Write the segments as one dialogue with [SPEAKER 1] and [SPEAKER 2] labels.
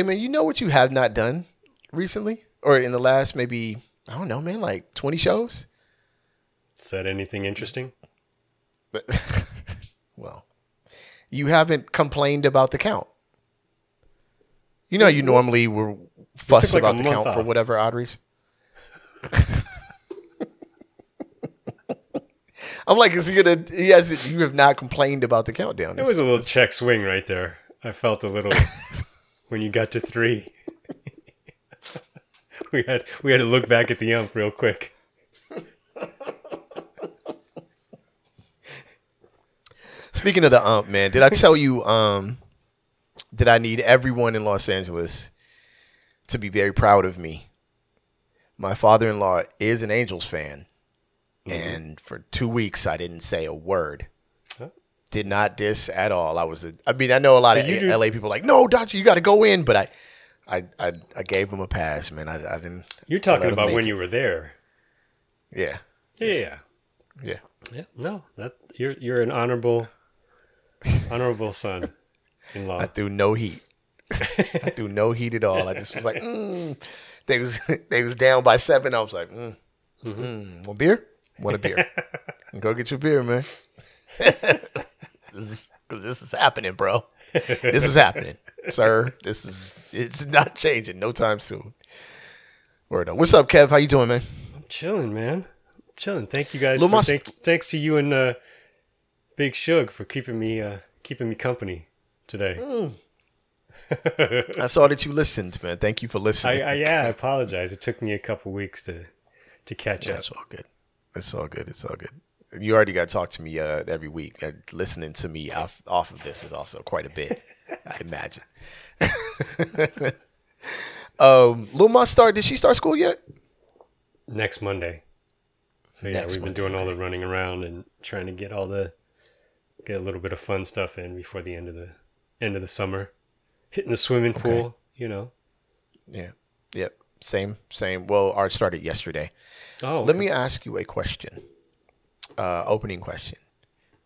[SPEAKER 1] Hey man, you know what you have not done recently, or in the last maybe I don't know, man, like twenty shows.
[SPEAKER 2] Said anything interesting?
[SPEAKER 1] But well, you haven't complained about the count. You know, you normally were fuss
[SPEAKER 2] like
[SPEAKER 1] about the count for whatever reason. I'm like, is he gonna? He has. You have not complained about the countdown.
[SPEAKER 2] It was a little check swing right there. I felt a little when you got to three. we had we had to look back at the ump real quick.
[SPEAKER 1] Speaking of the ump, man, did I tell you um that I need everyone in Los Angeles to be very proud of me? My father-in-law is an Angels fan, and for two weeks I didn't say a word. Did not diss at all. I was a. I mean, I know a lot
[SPEAKER 2] So
[SPEAKER 1] of
[SPEAKER 2] do-
[SPEAKER 1] LA people like, no, doctor, you got to go in, but I, I, I, I gave him a pass, man. I, I didn't.
[SPEAKER 2] You're talking about when
[SPEAKER 1] it.
[SPEAKER 2] you were there.
[SPEAKER 1] Yeah,
[SPEAKER 2] Yeah, yeah,
[SPEAKER 1] yeah.
[SPEAKER 2] No, that you're you're an honorable, honorable son in law.
[SPEAKER 1] I threw no heat. I threw no heat at all. I just was like, mm. they was they was down by seven. I was like, mm. Mm. want beer? Want a beer? Go get your beer, man. Because this is happening, bro. This is happening, sir. This is it's not changing no time soon. Word up. What's up, Kev? How you doing, man?
[SPEAKER 2] I'm chilling, man. I'm chilling. Thank you guys.
[SPEAKER 1] Lil
[SPEAKER 2] For, thanks to you and uh, Big Shug for keeping me uh, keeping me company today.
[SPEAKER 1] Mm. I saw that you listened, man. Thank you for listening.
[SPEAKER 2] I yeah, I apologize. It took me a couple weeks to to catch up.
[SPEAKER 1] That's all good. It's all good. It's all good. You already got to talk to me uh, every week. Uh, listening to me off, off of this is also quite a bit, I imagine. um, Lil Ma start. Did she start school yet?
[SPEAKER 2] Next Monday. So yeah,
[SPEAKER 1] Next
[SPEAKER 2] we've been doing all the running around and trying to get all the get a little bit of fun stuff in before the end of the end of the summer. Hitting the swimming pool, you know.
[SPEAKER 1] Yeah. Yep. Same. Same. Well, ours started yesterday.
[SPEAKER 2] Oh,
[SPEAKER 1] Let me ask you a question. Uh, opening question.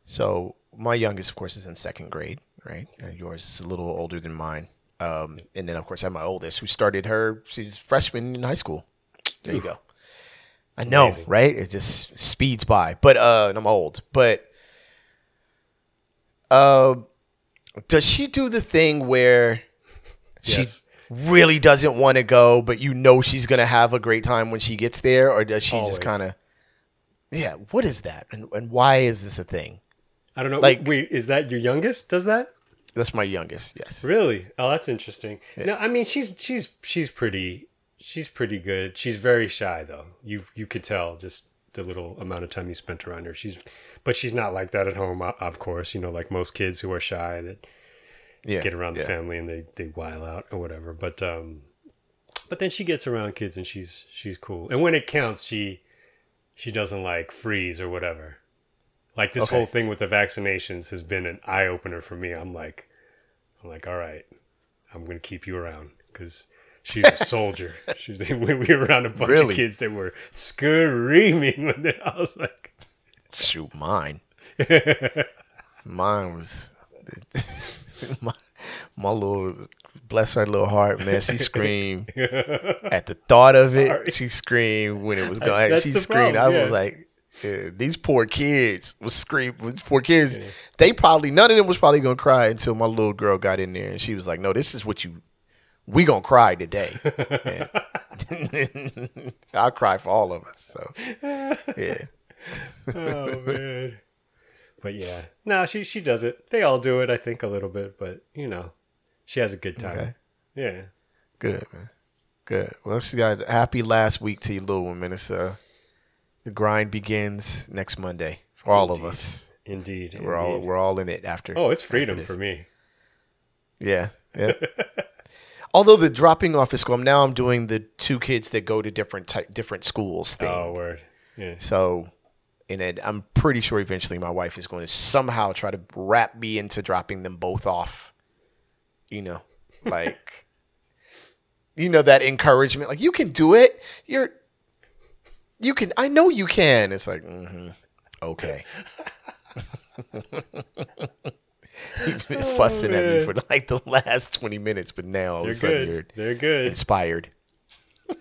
[SPEAKER 1] So my youngest, of course, is in second grade, right? And yours is a little older than mine. Um, and then, of course, I have my oldest, who started her. She's freshman in high school. There you go. I know,
[SPEAKER 2] Amazing.
[SPEAKER 1] right? It just speeds by. But uh, I'm old. But uh, does she do the thing where she really doesn't want to go, but you know she's gonna have a great time when she gets there, or does she
[SPEAKER 2] Always.
[SPEAKER 1] just kind of? Yeah, what is that, and and why is this a thing?
[SPEAKER 2] I don't know.
[SPEAKER 1] like-
[SPEAKER 2] wait, is that your youngest? Does that?
[SPEAKER 1] That's my youngest. Yes.
[SPEAKER 2] Really? Oh, that's interesting. No, I mean she's she's she's pretty she's pretty good. She's very shy though. You you could tell just the little amount of time you spent around her. She's but she's not like that at home, of course. You know, like most kids who are shy that
[SPEAKER 1] Yeah.
[SPEAKER 2] get around the
[SPEAKER 1] yeah.
[SPEAKER 2] family and they they while out or whatever. But um, but then she gets around kids and she's she's cool. And when it counts, she she doesn't like freeze or whatever. Like this
[SPEAKER 1] Okay.
[SPEAKER 2] whole thing with the vaccinations has been an eye opener for me. I'm like, I'm like, all right, I'm gonna keep you around because she's a soldier. she's we we were around a bunch
[SPEAKER 1] Really?
[SPEAKER 2] of kids that were screaming when they, I was like,
[SPEAKER 1] Shoot, mine. Mine was my, my little bless her little heart, man. She screamed at the thought of it.
[SPEAKER 2] Sorry.
[SPEAKER 1] She screamed when it was going.
[SPEAKER 2] That's
[SPEAKER 1] She screamed.
[SPEAKER 2] problem,
[SPEAKER 1] I was like, yeah, these poor kids was screaming. Poor kids. They probably none of them was probably gonna cry until my little girl got in there and she was like, "No, this is what you. We gonna cry today. I'll cry for all of us. So yeah,
[SPEAKER 2] oh man. But yeah, no, she she does it. They all do it, I think, a little bit. But you know, she has a good time.
[SPEAKER 1] Okay.
[SPEAKER 2] Yeah.
[SPEAKER 1] good man, good. Well, she got a happy last week to you, little woman. man. It's uh, the grind begins next Monday for all of us.
[SPEAKER 2] Indeed.
[SPEAKER 1] We're all we're all in it after.
[SPEAKER 2] Oh, it's freedom for me.
[SPEAKER 1] Yeah, yeah. Although the dropping off at school, now I'm doing the two kids that go to different type, different schools thing.
[SPEAKER 2] Oh, word. Yeah.
[SPEAKER 1] So, and then I'm pretty sure eventually my wife is going to somehow try to wrap me into dropping them both off. You know, like, you know, that encouragement. Like, you can do it. You're, you can, I know you can. It's like, mm-hmm. Okay. He's been fussing at me
[SPEAKER 2] Oh,
[SPEAKER 1] for like the last 20 minutes, but now all of
[SPEAKER 2] They're
[SPEAKER 1] a sudden
[SPEAKER 2] good.
[SPEAKER 1] you're
[SPEAKER 2] They're good.
[SPEAKER 1] inspired.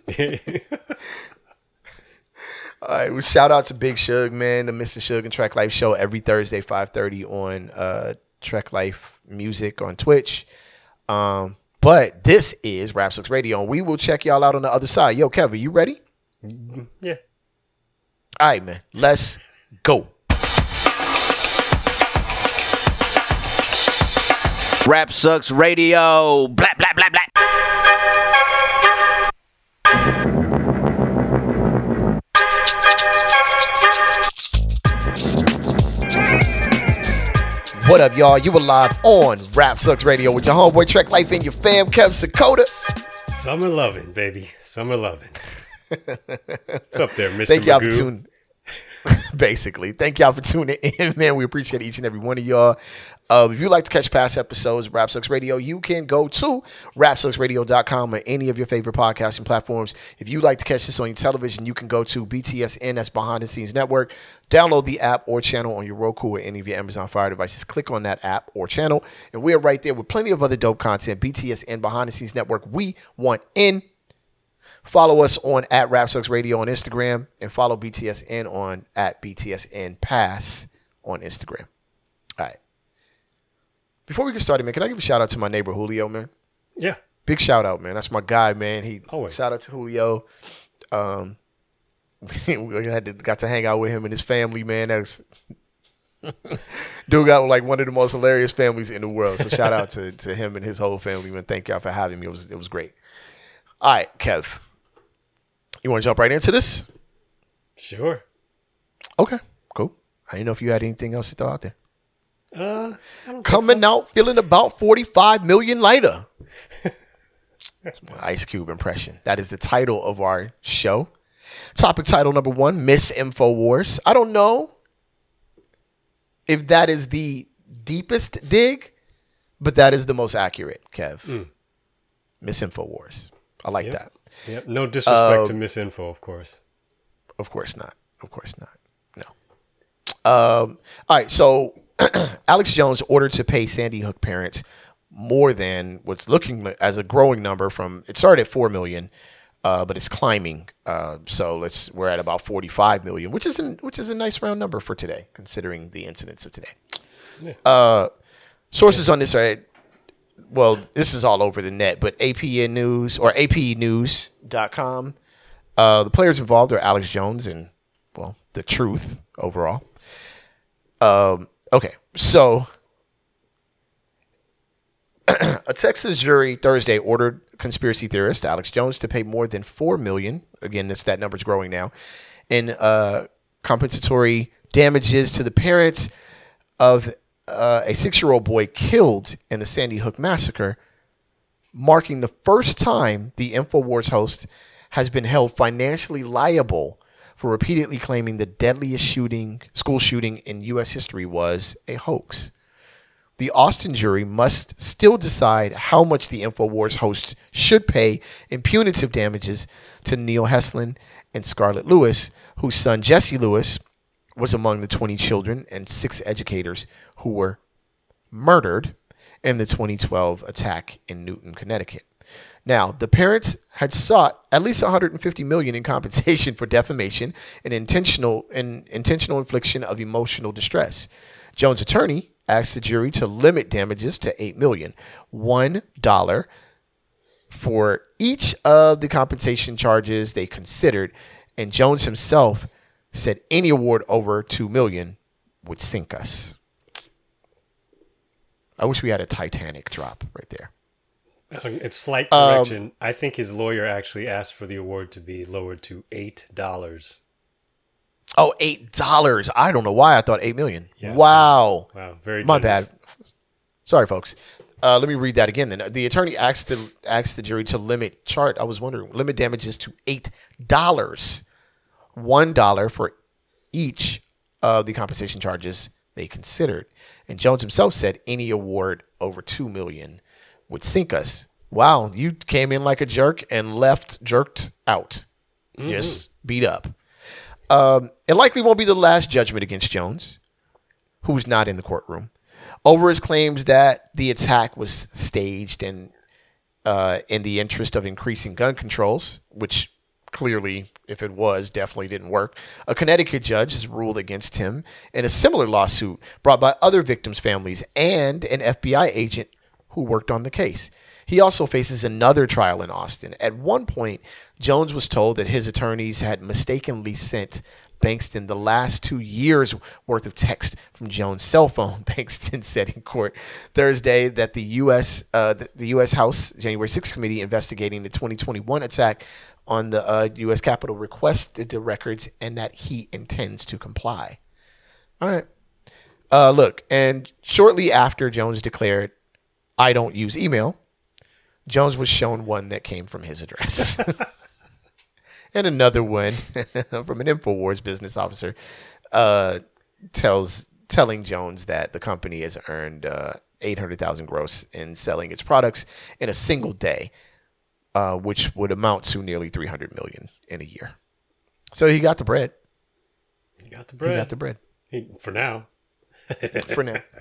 [SPEAKER 1] All right, shout out to Big Shug, man, the Mr. Shug and Trek Life show every Thursday, 5.30 on uh, Trek Life Music on Twitch. Um, but this is Rap Sucks Radio, and we will check y'all out on the other side. Yo, Kevin, you ready?
[SPEAKER 2] yeah.
[SPEAKER 1] All right, man, let's go.
[SPEAKER 3] Rap Sucks Radio. Blah, blah, blah, blah.
[SPEAKER 1] What up, y'all? You were live on Rap Sucks Radio with your homeboy Trek Life and your fam, Kev Sakota.
[SPEAKER 2] Summer loving, baby. Summer loving. What's up there, Mr.
[SPEAKER 1] Thank y'all for tuning. Basically, thank y'all for tuning in, man. We appreciate each and every one of y'all. Uh, if you'd like to catch past episodes of Rap Sucks Radio, you can go to rapsucksradio.com or any of your favorite podcasting platforms. If you'd like to catch this on your television, you can go to BTSN, that's Behind the Scenes Network. Download the app or channel on your Roku or any of your Amazon Fire devices. Click on that app or channel, and we're right there with plenty of other dope content. BTSN, Behind the Scenes Network, we want in. Follow us on at Rap Sucks Radio on Instagram and follow BTSN on at BTSN Pass on Instagram. All right. Before we get started, man, can I give a shout out to my neighbor Julio, man?
[SPEAKER 2] Yeah.
[SPEAKER 1] Big shout out, man. That's my guy, man. He
[SPEAKER 2] Always.
[SPEAKER 1] shout out to Julio. Um, we had to, got to hang out with him and his family, man. That's dude got like one of the most hilarious families in the world. So shout out to, to him and his whole family, man. Thank y'all for having me. It was it was great. All right, Kev. You want to jump right into this?
[SPEAKER 2] Sure.
[SPEAKER 1] Okay, cool. I didn't know if you had anything else to throw out there.
[SPEAKER 2] Uh,
[SPEAKER 1] Coming out feeling about 45 million lighter. That's my Ice Cube impression. That is the title of our show. Topic title number one Miss Infowars. I don't know if that is the deepest dig, but that is the most accurate, Kev. Miss Infowars. I like
[SPEAKER 2] Yep.
[SPEAKER 1] that.
[SPEAKER 2] Yep. No disrespect to
[SPEAKER 1] Um,
[SPEAKER 2] misinfo, of course.
[SPEAKER 1] Of course not. Of course not. No. Um, all right. So Alex Jones ordered to pay Sandy Hook parents more than what's looking as a growing number from it started at four million, uh, but it's climbing. Uh, so let's we're at about forty five million, which is an, which is a nice round number for today, considering the incidents of today.
[SPEAKER 2] Yeah.
[SPEAKER 1] Uh, sources on this are well, this is all over the net, but APN News or APnews.com. Uh, the players involved are Alex Jones and, well, the truth overall. Um, okay, so a Texas jury Thursday ordered conspiracy theorist Alex Jones to pay more than four million. Again, this that number's growing now, in uh, compensatory damages to the parents of uh, a six-year-old boy killed in the Sandy Hook massacre, marking the first time the Infowars host has been held financially liable for repeatedly claiming the deadliest shooting, school shooting in U.S. history was a hoax. The Austin jury must still decide how much the InfoWars host should pay in punitive damages to Neil Heslin and Scarlett Lewis, whose son Jesse Lewis was among the 20 children and six educators who were murdered in the 2012 attack in Newtown, Connecticut. Now, the parents had sought at least 150 million in compensation for defamation and intentional and intentional infliction of emotional distress. Jones' attorney asked the jury to limit damages to 8 million, one dollar for each of the compensation charges they considered, and Jones himself said any award over 2 million would sink us. I wish we had a Titanic drop right there.
[SPEAKER 2] Uh, It's slight
[SPEAKER 1] Um,
[SPEAKER 2] correction. I think his lawyer actually asked for the award to be lowered to eight dollars.
[SPEAKER 1] Oh, eight dollars. I don't know why I thought eight million.
[SPEAKER 2] Yeah.
[SPEAKER 1] wow.
[SPEAKER 2] Wow, very
[SPEAKER 1] My
[SPEAKER 2] generous.
[SPEAKER 1] bad. Sorry, folks. Uh, let me read that again. Then the attorney asked the asked the jury to limit chart. I was wondering limit damages to eight dollars, one dollar for each of the compensation charges they considered. And Jones himself said any award over two million would sink us. Wow, you came in like a jerk and left jerked out, just beat up. Um, it likely won't be the last judgment against Jones, who's not in the courtroom. over his claims that the attack was staged and uh, in the interest of increasing gun controls, which clearly, if it was, definitely didn't work. A Connecticut judge has ruled against him in a similar lawsuit brought by other victims' families and an FBI agent who worked on the case. He also faces another trial in Austin. At one point, Jones was told that his attorneys had mistakenly sent Bankston the last two years worth of text from Jones' cell phone. Bankston said in court Thursday that the U.S. Uh, the, the U.S. House January 6th committee investigating the 2021 attack on the uh, U.S. Capitol requested the records and that he intends to comply. All right. Uh, look, and shortly after Jones declared, I don't use email, Jones was shown one that came from his address. and another one from an InfoWars business officer uh, tells telling Jones that the company has earned uh, 800,000 gross in selling its products in a single day, uh, which would amount to nearly 300 million in a year. So he got the bread.
[SPEAKER 2] You got the bread.
[SPEAKER 1] He got the bread
[SPEAKER 2] He- for now.
[SPEAKER 1] for now.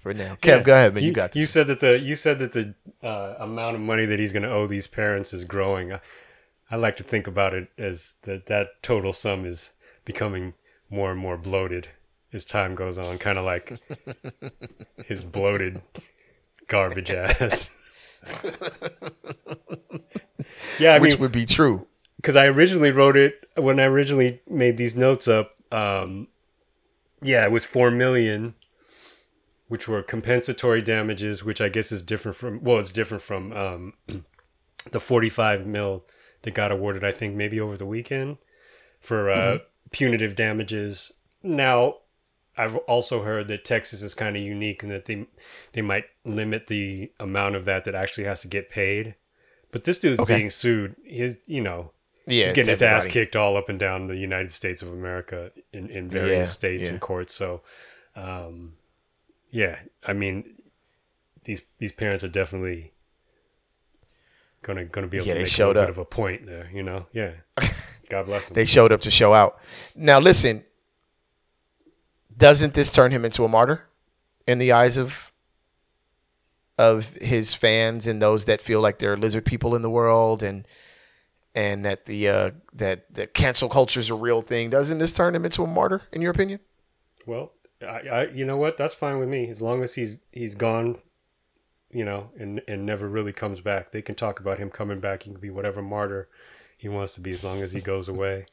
[SPEAKER 1] For now, Kev, go ahead, man. You, got this.
[SPEAKER 2] You said that the you said that the uh, amount of money that he's going to owe these parents is growing. I, I like to think about it as that that total sum is becoming more and more bloated as time goes on, kind of like his bloated garbage ass. yeah, I
[SPEAKER 1] which
[SPEAKER 2] mean,
[SPEAKER 1] would be true.
[SPEAKER 2] because I originally wrote it when I originally made these notes up. Um, yeah, it was four million, which were compensatory damages, which I guess is different from. Well, it's different from um, the forty-five mil that got awarded. I think maybe over the weekend for uh, punitive damages. Now, I've also heard that Texas is kind of unique and that they they might limit the amount of that that actually has to get paid. But this dude's
[SPEAKER 1] Okay.
[SPEAKER 2] being sued. He's you know
[SPEAKER 1] Yeah,
[SPEAKER 2] he's getting his ass kicked all up and down the United States of America in, in various
[SPEAKER 1] Yeah,
[SPEAKER 2] states
[SPEAKER 1] yeah.
[SPEAKER 2] and courts. So, um, yeah, I mean, these these parents are definitely gonna gonna be able
[SPEAKER 1] Yeah,
[SPEAKER 2] to make a
[SPEAKER 1] showed up.
[SPEAKER 2] bit of a point there. You know, yeah. God bless them.
[SPEAKER 1] They showed up to show out. Now, listen, doesn't this turn him into a martyr in the eyes of of his fans and those that feel like there are lizard people in the world and and that the uh, that that cancel culture is a real thing? Doesn't this turn him into a martyr in your opinion?
[SPEAKER 2] Well, I, I, you know what? That's fine with me as long as he's he's gone, you know, and and never really comes back. They can talk about him coming back. He can be whatever martyr he wants to be as long as he goes away.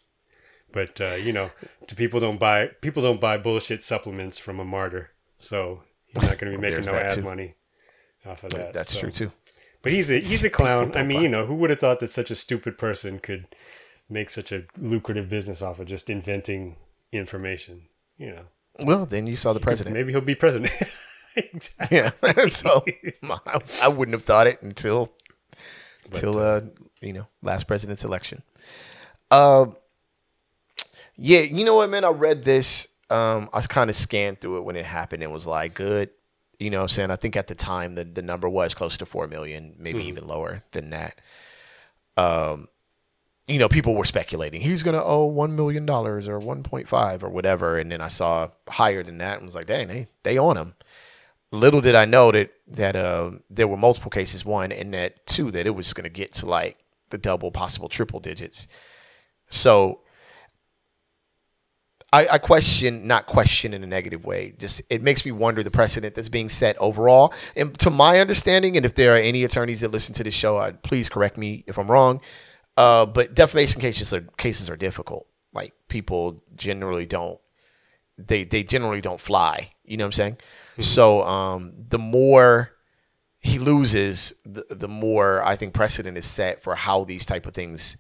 [SPEAKER 2] But uh, you know, to people don't buy people don't buy bullshit supplements from a martyr, so he's not going to be making no ad
[SPEAKER 1] too.
[SPEAKER 2] money off of that.
[SPEAKER 1] That's
[SPEAKER 2] so.
[SPEAKER 1] true too.
[SPEAKER 2] But he's a he's a clown. I mean,
[SPEAKER 1] buy-
[SPEAKER 2] you know, who would have thought that such a stupid person could make such a lucrative business off of just inventing information? You know.
[SPEAKER 1] Well, then you saw the president.
[SPEAKER 2] Maybe he'll be president. exactly.
[SPEAKER 1] Yeah. so I, I wouldn't have thought it until until uh, you know last president's election. Uh, yeah, you know what, man? I read this. Um, I was kind of scanned through it when it happened and was like, good. You know, what I'm saying I think at the time the the number was close to four million, maybe even lower than that. Um, you know, people were speculating he's going to owe one million dollars or one point five or whatever, and then I saw higher than that and was like, dang, they they on him. Little did I know that that uh, there were multiple cases. One, and that two, that it was going to get to like the double, possible triple digits. So I, I question, not question in a negative way. Just it makes me wonder the precedent that's being set overall. And to my understanding, and if there are any attorneys that listen to this show, i please correct me if I'm wrong. Uh, but defamation cases are cases are difficult. Like people generally don't they they generally don't fly. You know what I'm saying? So um, the more he loses, the, the more I think precedent is set for how these type of things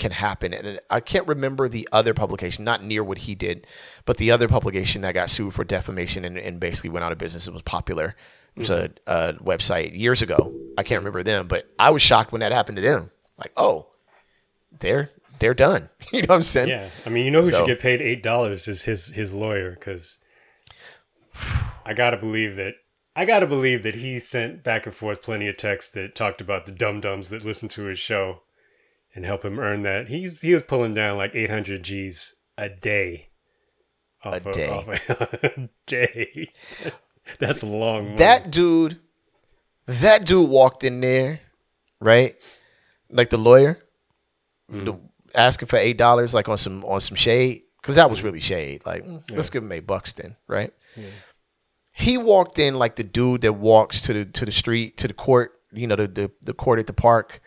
[SPEAKER 1] can happen. And I can't remember the other publication, not near what he did, but the other publication that got sued for defamation and, and basically went out of business. It was popular. It was a, a website years ago. I can't remember them, but I was shocked when that happened to them. Like, oh, they're they're done. you know what I'm saying?
[SPEAKER 2] Yeah, I mean, you know who
[SPEAKER 1] So-
[SPEAKER 2] should get paid eight dollars is his his lawyer because I gotta believe that I gotta believe that he sent back and forth plenty of texts that talked about the dum dums that listened to his show and help him earn that. He's he was pulling down like eight hundred G's a day. Off
[SPEAKER 1] A
[SPEAKER 2] of-
[SPEAKER 1] day.
[SPEAKER 2] off a day. That's a long.
[SPEAKER 1] That dude, that dude walked in there, right? Like the lawyer, the, asking for eight dollars, like on some on some shade, because that was really shade. Like, mm, let's give him eight bucks then, right? He walked in like the dude that walks to the to the street to the court, you know, the the, the court at the park,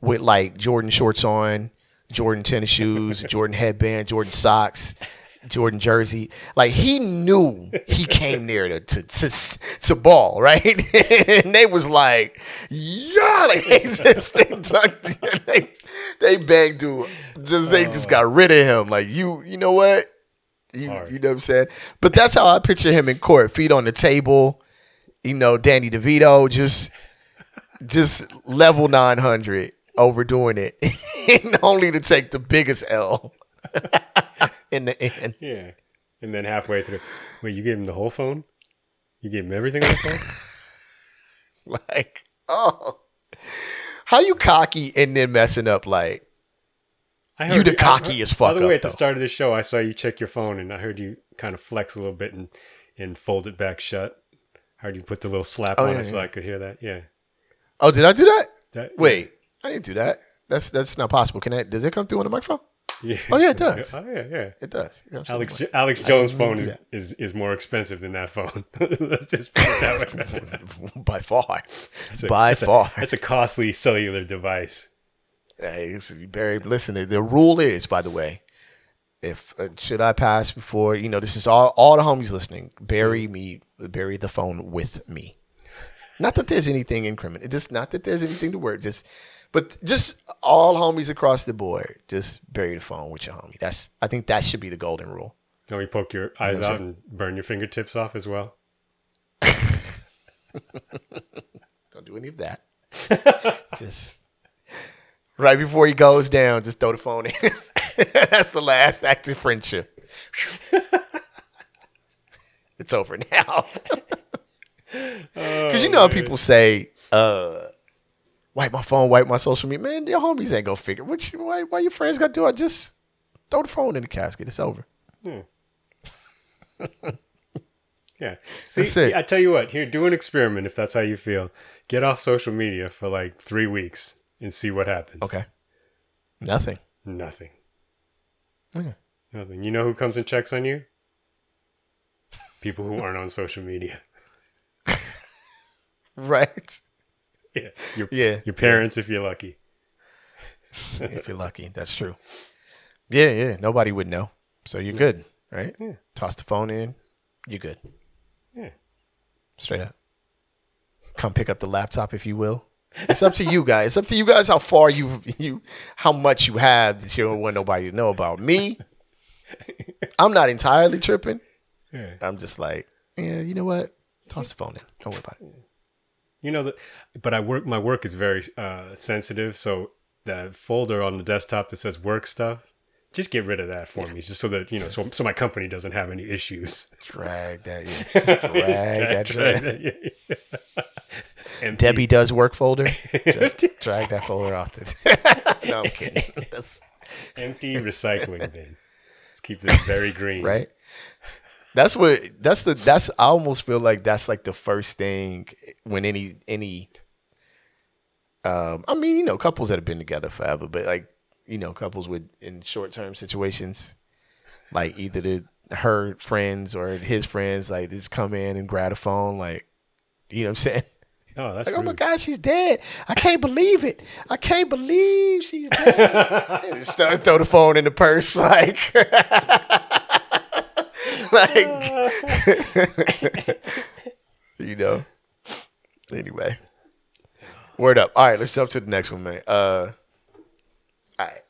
[SPEAKER 1] with like Jordan shorts on, Jordan tennis shoes, Jordan headband, Jordan socks. Jordan jersey, like he knew he came there to to to, to ball, right? and they was like, yeah, like they just they, they they banged dude, just they just got rid of him. Like you, you know what? You,
[SPEAKER 2] Hard.
[SPEAKER 1] you know what I'm saying? But that's how I picture him in court, feet on the table. You know, Danny DeVito just just level 900, overdoing it, and only to take the biggest L in the end.
[SPEAKER 2] Yeah. And then halfway through, wait, you gave him the whole phone? You gave him everything on the phone?
[SPEAKER 1] Like, oh, how you cocky and then messing up? Like,
[SPEAKER 2] I
[SPEAKER 1] You the
[SPEAKER 2] I
[SPEAKER 1] cocky as fuck
[SPEAKER 2] By the way,
[SPEAKER 1] up,
[SPEAKER 2] at the
[SPEAKER 1] though.
[SPEAKER 2] start of the show, I saw you check your phone, and I heard you kind of flex a little bit and and fold it back shut. I heard you put the little slap
[SPEAKER 1] Oh,
[SPEAKER 2] on
[SPEAKER 1] yeah,
[SPEAKER 2] it so. I could hear that. Yeah.
[SPEAKER 1] oh, did I do that?
[SPEAKER 2] That,
[SPEAKER 1] Wait, I didn't do that. That's that's not possible. Can that? Does it come through on the microphone?
[SPEAKER 2] Yeah.
[SPEAKER 1] Oh, yeah, it does.
[SPEAKER 2] Oh yeah, yeah.
[SPEAKER 1] It does. You're absolutely
[SPEAKER 2] Alex. Jo- Alex Jones' phone is, is is more expensive than that phone. Let's just put it that way.
[SPEAKER 1] by far,
[SPEAKER 2] It's a-
[SPEAKER 1] by
[SPEAKER 2] a-
[SPEAKER 1] far.
[SPEAKER 2] It's a costly cellular device.
[SPEAKER 1] Hey, Barry, listen. The, the rule is, by the way, if uh, should I pass before you know, this is all all the homies listening. Bury me, bury the phone with me. Not that there's anything incriminating. Just not that there's anything to worry. Just, but just all homies across the board. Just bury the phone with your homie. That's I think that should be the golden rule.
[SPEAKER 2] We poke your eyes
[SPEAKER 1] what I'm
[SPEAKER 2] out and burn your fingertips off as well?
[SPEAKER 1] Don't do any of that. just right before he goes down, just throw the phone in. That's the last act of friendship. it's over now. Because you know how people say, uh, wipe my phone, wipe my social media. Man, your homies ain't gonna figure. What you, why, why your friends gotta do I Just throw the phone in the casket. It's over.
[SPEAKER 2] Yeah.
[SPEAKER 1] Yeah. See.
[SPEAKER 2] I tell you what, here, do an experiment if that's how you feel. Get off social media for like three weeks and see what happens.
[SPEAKER 1] Okay. Nothing.
[SPEAKER 2] Nothing.
[SPEAKER 1] Yeah.
[SPEAKER 2] Nothing. You know who comes and checks on you? People who aren't on social media.
[SPEAKER 1] Right.
[SPEAKER 2] Yeah. Your,
[SPEAKER 1] Yeah.
[SPEAKER 2] your parents, if you're lucky.
[SPEAKER 1] if you're lucky. That's true. Yeah, yeah. Nobody would know. So you're good, right?
[SPEAKER 2] Yeah.
[SPEAKER 1] Toss the phone in. You're good.
[SPEAKER 2] Yeah.
[SPEAKER 1] Straight up. Come pick up the laptop if you will. It's up to you guys. It's up to you guys how far you you how much you have that you don't want nobody to know about. Me, I'm not entirely tripping.
[SPEAKER 2] Yeah.
[SPEAKER 1] I'm just like, yeah, you know what? Toss the phone in. Don't worry about it.
[SPEAKER 2] You know that, but I work. My work is very uh, sensitive, so the folder on the desktop that says work stuff, just get rid of that for me, just so that you know, so so my company doesn't have any issues.
[SPEAKER 1] Drag that. Yeah. Just drag that. Drag.
[SPEAKER 2] Empty.
[SPEAKER 1] Debbie does work folder. Drag, drag that folder off. The no, I'm kidding.
[SPEAKER 2] Empty recycling bin. Let's keep this very green.
[SPEAKER 1] right. That's what. That's the. That's. I almost feel like that's like the first thing when any any. Um, I mean, you know, couples that have been together forever, but like, you know, couples with in short term situations, like either the her friends or his friends, like just come in and grab a phone, like, you know what I'm saying?
[SPEAKER 2] Oh, that's
[SPEAKER 1] Like, oh my. God, she's dead. I can't believe it. I can't believe she's dead. and throw, throw the phone in the purse, like, like, you know. Anyway, word up. All right, let's jump to the next one, man. Uh, all right.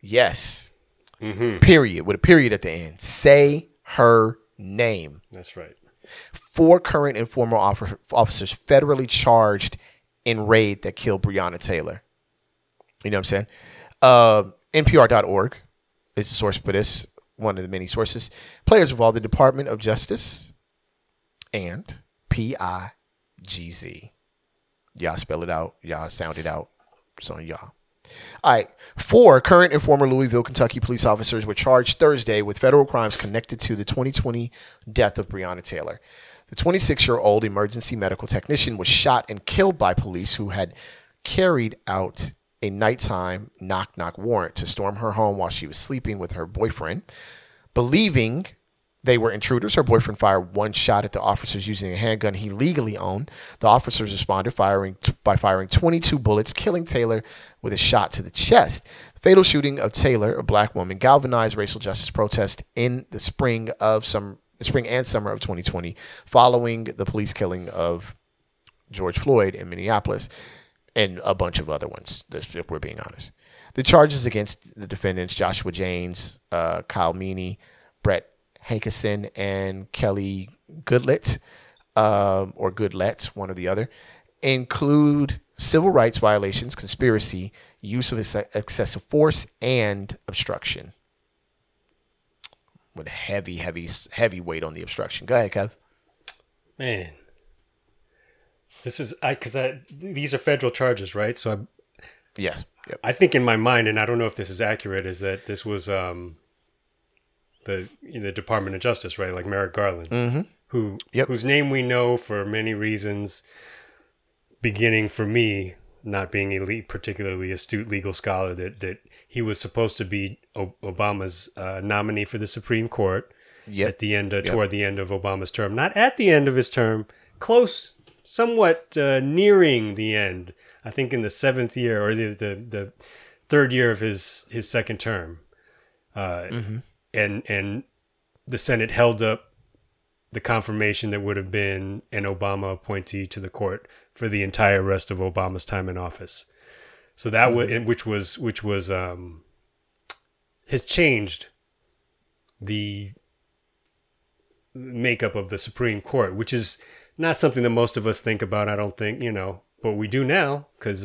[SPEAKER 1] Yes.
[SPEAKER 2] Mhm.
[SPEAKER 1] Period. With a period at the end. Say her name
[SPEAKER 2] That's right.
[SPEAKER 1] four current and former officers federally charged in raid that killed Breonna Taylor. You know what I'm saying? Uh, NPR.org is the source for this, one of the many sources. Players involved the Department of Justice and PIGZ. Y'all spell it out. Y'all sound it out. On y'all. All right. Four current and former Louisville, Kentucky police officers were charged Thursday with federal crimes connected to the 2020 death of Breonna Taylor. The 26 year old emergency medical technician was shot and killed by police who had carried out a nighttime knock knock warrant to storm her home while she was sleeping with her boyfriend. Believing they were intruders, her boyfriend fired one shot at the officers using a handgun he legally owned. The officers responded firing by firing 22 bullets, killing Taylor with a shot to the chest. The fatal shooting of Taylor, a black woman, galvanized racial justice protests in the spring of some spring and summer of 2020, following the police killing of George Floyd in Minneapolis and a bunch of other ones, if we're being honest. The charges against the defendants, Joshua Jaynes, uh, Kyle Meany, Brett Hankison, and Kelly Goodlett, um, or Goodlett, one or the other, include civil rights violations, conspiracy, use of ex- excessive force, and obstruction. With heavy, heavy, heavy weight on the obstruction. Go ahead, Kev.
[SPEAKER 2] Man, this is I because I these are federal charges, right? So I
[SPEAKER 1] Yes. Yep.
[SPEAKER 2] I think in my mind, and I don't know if this is accurate, is that this was um the the Department of Justice, right? Like Merrick Garland,
[SPEAKER 1] Mm-hmm.
[SPEAKER 2] who
[SPEAKER 1] Yep.
[SPEAKER 2] whose name we know for many reasons. Beginning for me, not being a particularly astute legal scholar, that that he was supposed to be o- Obama's uh, nominee for the Supreme Court
[SPEAKER 1] Yep.
[SPEAKER 2] at the end, uh,
[SPEAKER 1] Yep.
[SPEAKER 2] toward the end of Obama's term. Not at the end of his term, close, somewhat uh, nearing the end. I think in the seventh year or the the, the third year of his his second term, uh, and and the Senate held up the confirmation that would have been an Obama appointee to the court for the entire rest of Obama's time in office. So that was which was which was um, has changed the makeup of the Supreme Court, which is not something that most of us think about. I don't think you know, but we do now because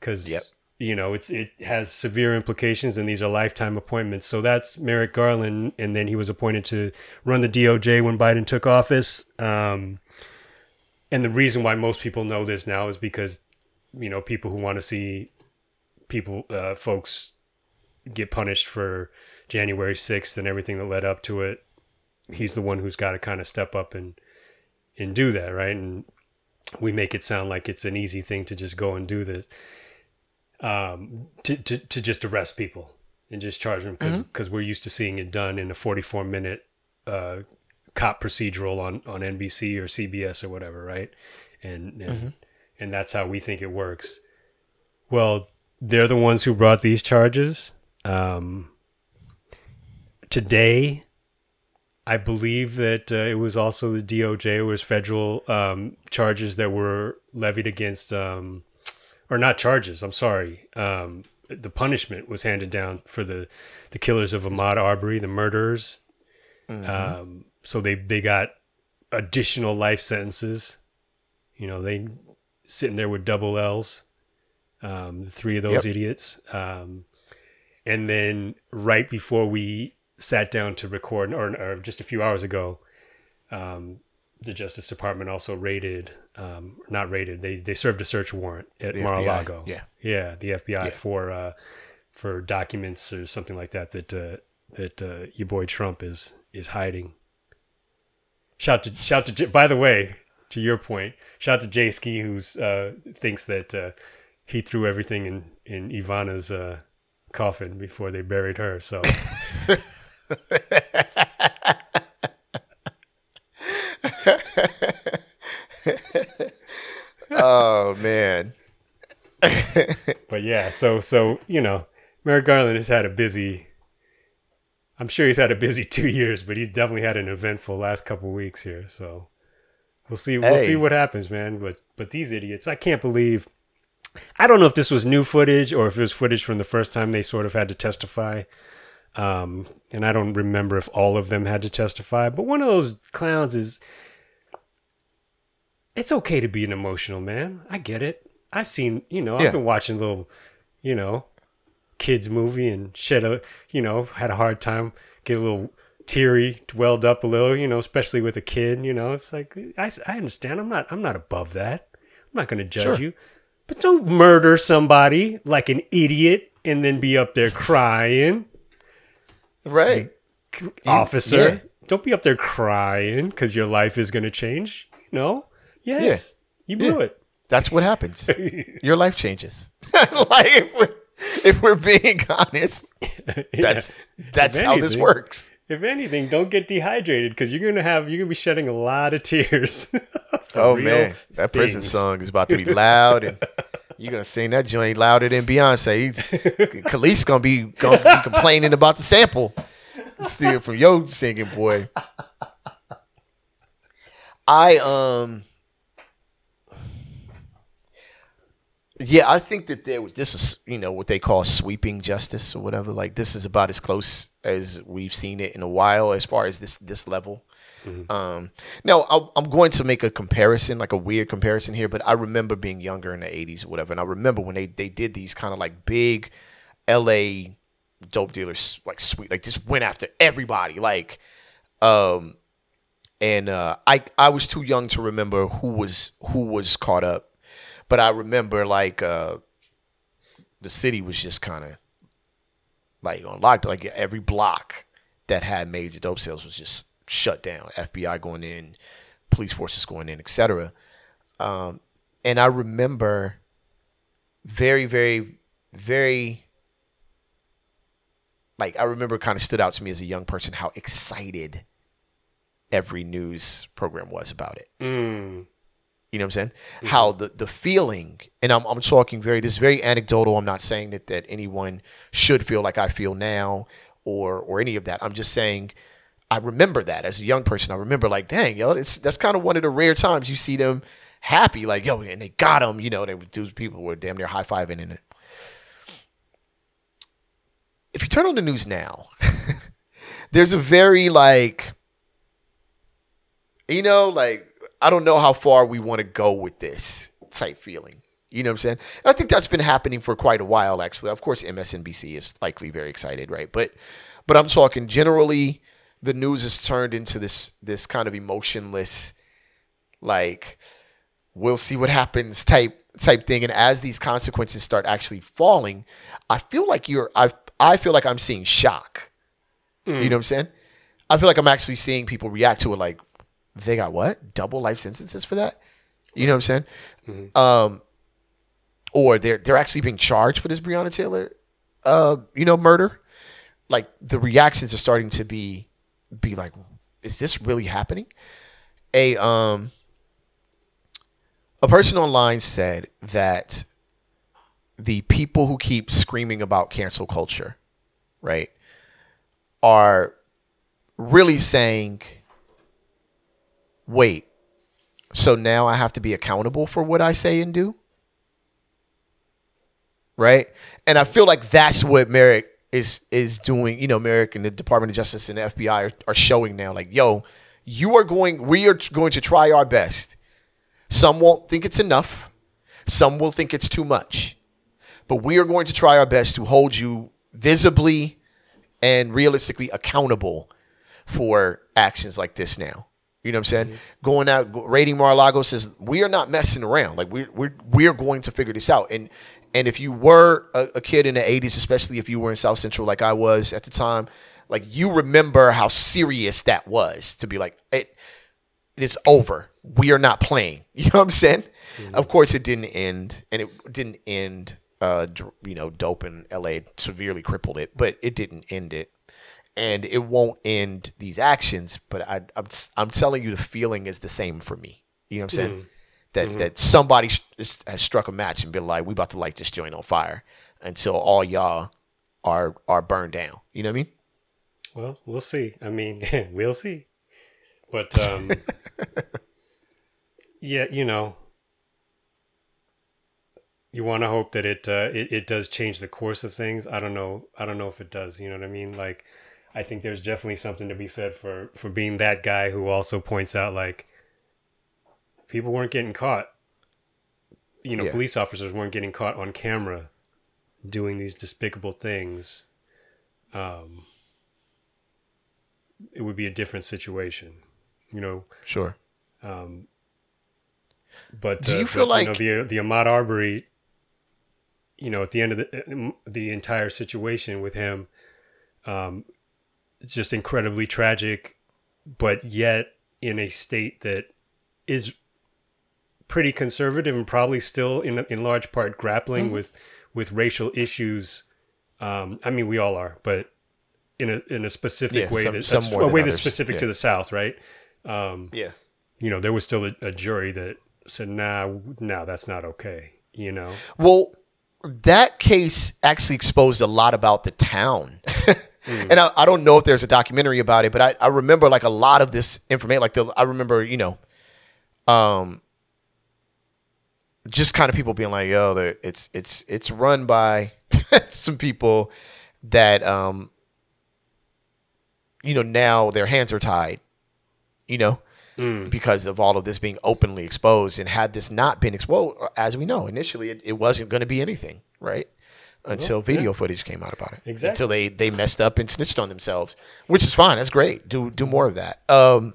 [SPEAKER 2] because
[SPEAKER 1] Yep.
[SPEAKER 2] you know it's it has severe implications, and these are lifetime appointments. So that's Merrick Garland, and then he was appointed to run the DOJ when Biden took office. Um, and the reason why most people know this now is because you know people who want to see people uh, folks get punished for January 6th and everything that led up to it he's the one who's got to kind of step up and and do that right? And we make it sound like it's an easy thing to just go and do this um to to, to just arrest people and just charge them because we're used to seeing it done in a 44 minute uh cop procedural on on NBC or CBS or whatever right? And and, and that's how we think it works. Well they're the ones who brought these charges. Um today I believe that uh, it was also the DOJ. It was federal um, charges that were levied against, um, or not charges. I'm sorry. Um, the punishment was handed down for the the killers of Ahmaud Arbery, the murderers. Um, so they they got additional life sentences. You know, they sitting there with double L's. Um, three of those
[SPEAKER 1] Yep.
[SPEAKER 2] idiots. Um, and then right before we sat down to record, or, or just a few hours ago, um, the Justice Department also raided, um, not raided, they they served a search warrant at
[SPEAKER 1] The
[SPEAKER 2] Mar-a-Lago.
[SPEAKER 1] FBI, yeah.
[SPEAKER 2] yeah, the FBI
[SPEAKER 1] Yeah.
[SPEAKER 2] for uh, for documents or something like that that uh, that uh, your boy Trump is is hiding. Shout to shout to J- by the way, to your point, shout to Jay Ski who's uh, thinks that uh, he threw everything in in Ivana's uh, coffin before they buried her. So
[SPEAKER 1] oh man.
[SPEAKER 2] but yeah, so so you know, Merrick Garland has had a busy. I'm sure he's had a busy two years, but he's definitely had an eventful last couple weeks here. So we'll see. We'll
[SPEAKER 1] Hey.
[SPEAKER 2] see what happens, man. But but these idiots, I can't believe. I don't know if this was new footage or if it was footage from the first time they sort of had to testify. Um, and I don't remember if all of them had to testify, but one of those clowns is. It's okay to be an emotional man. I get it. I've seen, you know,
[SPEAKER 1] Yeah.
[SPEAKER 2] I've been watching little, you know, kids movie and shed a, you know, had a hard time, get a little teary, welled up a little, you know, especially with a kid, you know, it's like, I, I understand. I'm not, I'm not above that. I'm not going to judge
[SPEAKER 1] Sure.
[SPEAKER 2] you, but don't murder somebody like an idiot and then be up there crying
[SPEAKER 1] Right.
[SPEAKER 2] officer. don't be up there crying because your life is going to change. No, yes, you blew
[SPEAKER 1] Yeah.
[SPEAKER 2] it.
[SPEAKER 1] That's what happens. Your life changes. like if we're, if we're being honest, that's that's how this works.
[SPEAKER 2] If anything, don't get dehydrated because you're gonna have you're gonna be shedding a lot of tears.
[SPEAKER 1] Oh man, that prison
[SPEAKER 2] things.
[SPEAKER 1] song is about to be loud, and you're gonna sing that joint louder than Beyonce. Khalees gonna be gonna be complaining about the sample. Steal from your singing, boy. I um, yeah, I think that there was this is you know what they call sweeping justice or whatever. Like this is about as close as we've seen it in a while, as far as this this level. Um, no, I, I'm going to make a comparison, like a weird comparison here, but I remember being younger in the 80s or whatever. And I remember when they, they did these kind of like big LA dope dealers, like sweet, like just went after everybody. Like, um, and uh, I I was too young to remember who was who was caught up, but I remember like uh, the city was just kind of like on lockdown. Like every block that had major dope sales was just shut down. FBI going in, police forces going in, etc. Um, and I remember very, very, very like I remember kind of stood out to me as a young person how excited every news program was about it.
[SPEAKER 2] Mm.
[SPEAKER 1] You know what I'm saying? How the, the feeling, and I'm, I'm talking very, this is very anecdotal. I'm not saying that, that anyone should feel like I feel now or, or any of that. I'm just saying I remember that as a young person. I remember like, dang, yo, that's kind of one of the rare times you see them happy, like, yo, and they got him, you know, they those people were damn near high fiving in it. If you turn on the news now, there's a very like, you know, like I don't know how far we want to go with this type feeling. You know what I'm saying? And I think that's been happening for quite a while, actually. Of course, MSNBC is likely very excited, right? But, but I'm talking generally, the news has turned into this this kind of emotionless, like we'll see what happens type type thing. And as these consequences start actually falling, I feel like you're I I feel like I'm seeing shock. You know what I'm saying? I feel like I'm actually seeing people react to it like they got what double life sentences for that. You know what I'm saying? Um, or they're they're actually being charged for this Breonna Taylor, uh, you know, murder. Like the reactions are starting to be be like, is this really happening? A um a person online said that the people who keep screaming about cancel culture, right, are really saying, wait, so now I have to be accountable for what I say and do? Right? And I feel like that's what Merrick is is doing, you know, Merrick and the Department of Justice and the FBI are, are showing now. Like, yo, you are going we are going to try our best. Some won't think it's enough. Some will think it's too much. But we are going to try our best to hold you visibly and realistically accountable for actions like this now. You know what I'm saying? Mm-hmm. Going out, rating Mar-a-Lago says we are not messing around. Like we're we're we're going to figure this out. And and if you were a, a kid in the '80s, especially if you were in South Central like I was at the time, like you remember how serious that was to be like it. It's over. We are not playing. You know what I'm saying? Of course, it didn't end, and it didn't end. Uh, you know, dope in LA severely crippled it, but it didn't end it and it won't end these actions. But I, I'm I'm telling you, the feeling is the same for me. You know what I'm saying? That that somebody has struck a match and been like, "We about to light this joint on fire until all y'all are are burned down." You know what I mean?
[SPEAKER 2] Well, we'll see. I mean, we'll see. But um yeah, you know, you want to hope that it, uh, it it does change the course of things. I don't know. I don't know if it does. You know what I mean? Like, I think there's definitely something to be said for for being that guy who also points out like people weren't getting caught. You know,
[SPEAKER 1] Yeah.
[SPEAKER 2] police officers weren't getting caught on camera doing these despicable things. Um, it would be a different situation, you know.
[SPEAKER 1] Sure.
[SPEAKER 2] Um, but
[SPEAKER 1] Do
[SPEAKER 2] uh,
[SPEAKER 1] you feel
[SPEAKER 2] but,
[SPEAKER 1] like-
[SPEAKER 2] you know, the the Ahmaud Arbery, you know, at the end of the the entire situation with him, um, just incredibly tragic, but yet in a state that is pretty conservative and probably still in in large part grappling with with racial issues. Um, I mean, we all are, but in a in a specific
[SPEAKER 1] Yeah,
[SPEAKER 2] way
[SPEAKER 1] some-
[SPEAKER 2] that a way that's specific to the South, right? Um,
[SPEAKER 1] Yeah.
[SPEAKER 2] you know, there was still a, a jury that said, "Nah, no, that's not okay." You know,
[SPEAKER 1] Well, that case actually exposed a lot about the town. And I, I don't know if there's a documentary about it, but I, I remember like a lot of this information. Like the, I remember, you know, um, just kind of people being like, "Yo, it's it's it's run by some people that, um, you know, now their hands are tied." You know, because of all of this being openly exposed. And had this not been exposed, as we know, initially it, it wasn't going to be anything, right? Until video footage came out about it.
[SPEAKER 2] Exactly.
[SPEAKER 1] Until they they messed up and snitched on themselves, which is fine. That's great. Do do more of that. Um,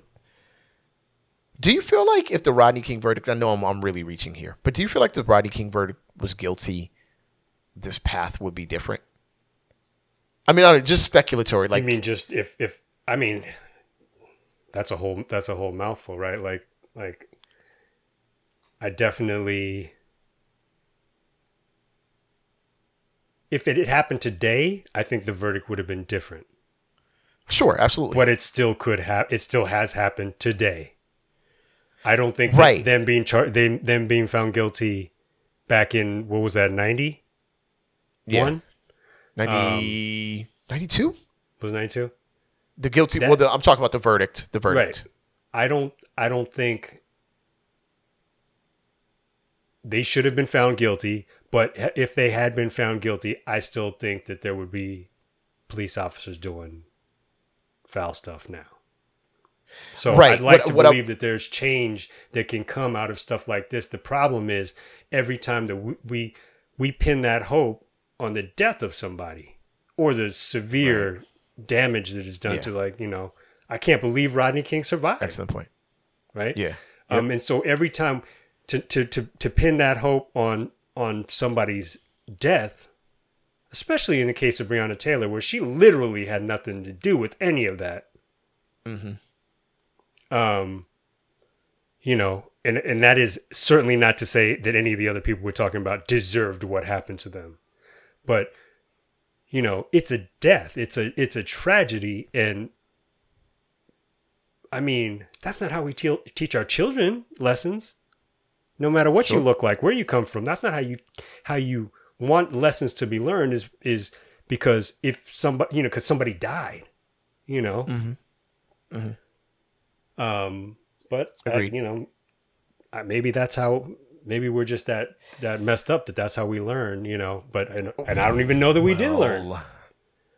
[SPEAKER 1] do you feel like if the Rodney King verdict? I know I'm I'm really reaching here, but do you feel like the Rodney King verdict was guilty? This path would be different. I mean, just speculatory. Like,
[SPEAKER 2] I mean, just if if I mean, that's a whole that's a whole mouthful, right? Like like, I definitely. If it had happened today, I think the verdict would have been different.
[SPEAKER 1] sure, absolutely.
[SPEAKER 2] But it still could have. It still has happened today. I don't think
[SPEAKER 1] Right.
[SPEAKER 2] them being char- they, them being found guilty back in what was that um, ninety
[SPEAKER 1] Yeah.
[SPEAKER 2] one
[SPEAKER 1] 90, 92?
[SPEAKER 2] was ninety two.
[SPEAKER 1] The guilty.
[SPEAKER 2] That-
[SPEAKER 1] well, the, I'm talking about the verdict. The verdict. Right.
[SPEAKER 2] I don't I don't think they should have been found guilty, but if they had been found guilty, I still think that there would be police officers doing foul stuff now. So
[SPEAKER 1] Right.
[SPEAKER 2] I'd like
[SPEAKER 1] What-
[SPEAKER 2] to
[SPEAKER 1] what I-
[SPEAKER 2] believe that there's change that can come out of stuff like this. The problem is every time that we we, we pin that hope on the death of somebody or the severe damage that is done
[SPEAKER 1] Yeah.
[SPEAKER 2] to like, you know, I can't believe Rodney King survived
[SPEAKER 1] Excellent point.
[SPEAKER 2] right?
[SPEAKER 1] Yeah.
[SPEAKER 2] Um, and so every time to, to to to pin that hope on on somebody's death, especially in the case of Breonna Taylor, where she literally had nothing to do with any of that. Um, you know, and and that is certainly not to say that any of the other people we're talking about deserved what happened to them, but you know, it's a death. It's a it's a tragedy, and I mean, that's not how we te- teach our children lessons. No matter what you look like, where you come from, that's not how you how you want lessons to be learned. Is is because if somebody you know because somebody died, you know. Um, but
[SPEAKER 1] Agreed.
[SPEAKER 2] you know, uh, maybe that's how. Maybe we're just that that messed up that that's how we learn. You know, but and, and I don't even know that we did learn.